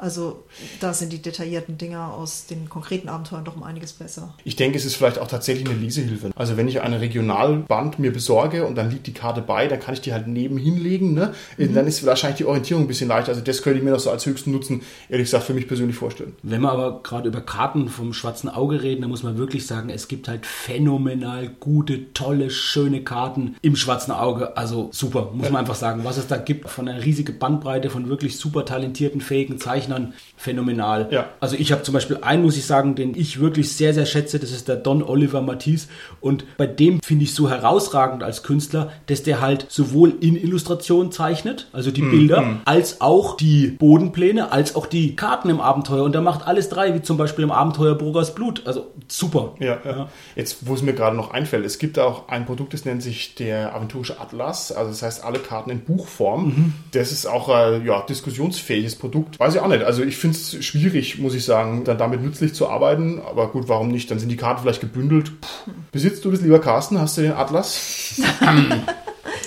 Also da sind die detaillierten Dinger aus den konkreten Abenteuern doch um einiges besser. Ich denke, es ist vielleicht auch tatsächlich eine Lesehilfe. Also wenn ich eine Regionalband mir besorge und dann liegt die Karte bei, dann kann ich die halt neben hinlegen. Ne? Dann ist wahrscheinlich die Orientierung ein bisschen leichter. Also das könnte ich mir noch so als höchsten Nutzen, ehrlich gesagt, für mich persönlich vorstellen. Wenn wir aber gerade über Karten vom schwarzen Auge reden, dann muss man wirklich sagen, es gibt halt phänomenal gute, tolle, schöne Karten im schwarzen Auge. Also super, muss man einfach sagen. Was es da gibt von einer riesigen Bandbreite von wirklich super talentierten, fähigen Zeichnern, phänomenal. Ja. Also ich habe zum Beispiel einen, muss ich sagen, den ich wirklich sehr, sehr schätze, das ist der Don Oliver Matisse. Und bei dem finde ich so herausragend als Künstler, dass der halt sowohl in Illustration zeichnet, also die Bilder, als auch die Bodenpläne, als auch die Karten im Abenteuer. Und er macht alles drei, wie zum Beispiel im Abenteuer Brugers Blut. Also super. Ja, ja. Jetzt, wo es mir gerade noch einfällt, es gibt auch ein Produkt, das nennt sich der aventurische Atlas. Also das heißt, alle Karten in Buchform. Das ist auch ein ja, diskussionsfähiges Produkt. Weiß ich auch nicht. Also ich finde es schwierig, muss ich sagen, dann damit nützlich zu arbeiten. Aber gut, warum nicht? Dann sind die Karten vielleicht gebündelt. Puh. Besitzt du das, lieber Carsten? Hast du den Atlas?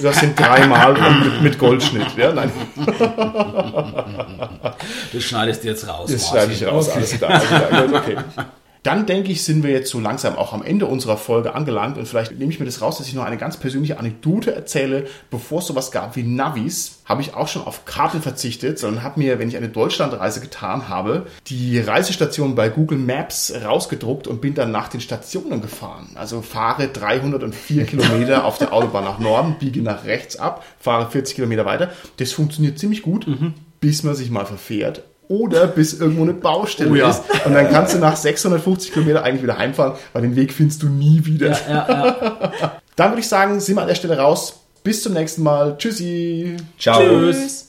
Du hast den dreimal mit, mit Goldschnitt. Ja, nein, Das schneidest du jetzt raus. das schneide ich raus. Alles klar. Alles klar. Gut, okay. Dann denke ich, sind wir jetzt so langsam auch am Ende unserer Folge angelangt und vielleicht nehme ich mir das raus, dass ich noch eine ganz persönliche Anekdote erzähle. Bevor es sowas gab wie Navis, habe ich auch schon auf Karten verzichtet, sondern habe mir, wenn ich eine Deutschlandreise getan habe, die Reisestation bei Google Maps rausgedruckt und bin dann nach den Stationen gefahren. Also fahre 304 Kilometer auf der Autobahn nach Norden, biege nach rechts ab, fahre 40 Kilometer weiter. Das funktioniert ziemlich gut, bis man sich mal verfährt oder bis irgendwo eine Baustelle Oh ja. ist. Und dann kannst du nach 650 Kilometer eigentlich wieder heimfahren, weil den Weg findest du nie wieder. Ja, ja, ja. Dann würde ich sagen, sind wir an der Stelle raus. Bis zum nächsten Mal. Tschüssi. Ciao. Tschüss.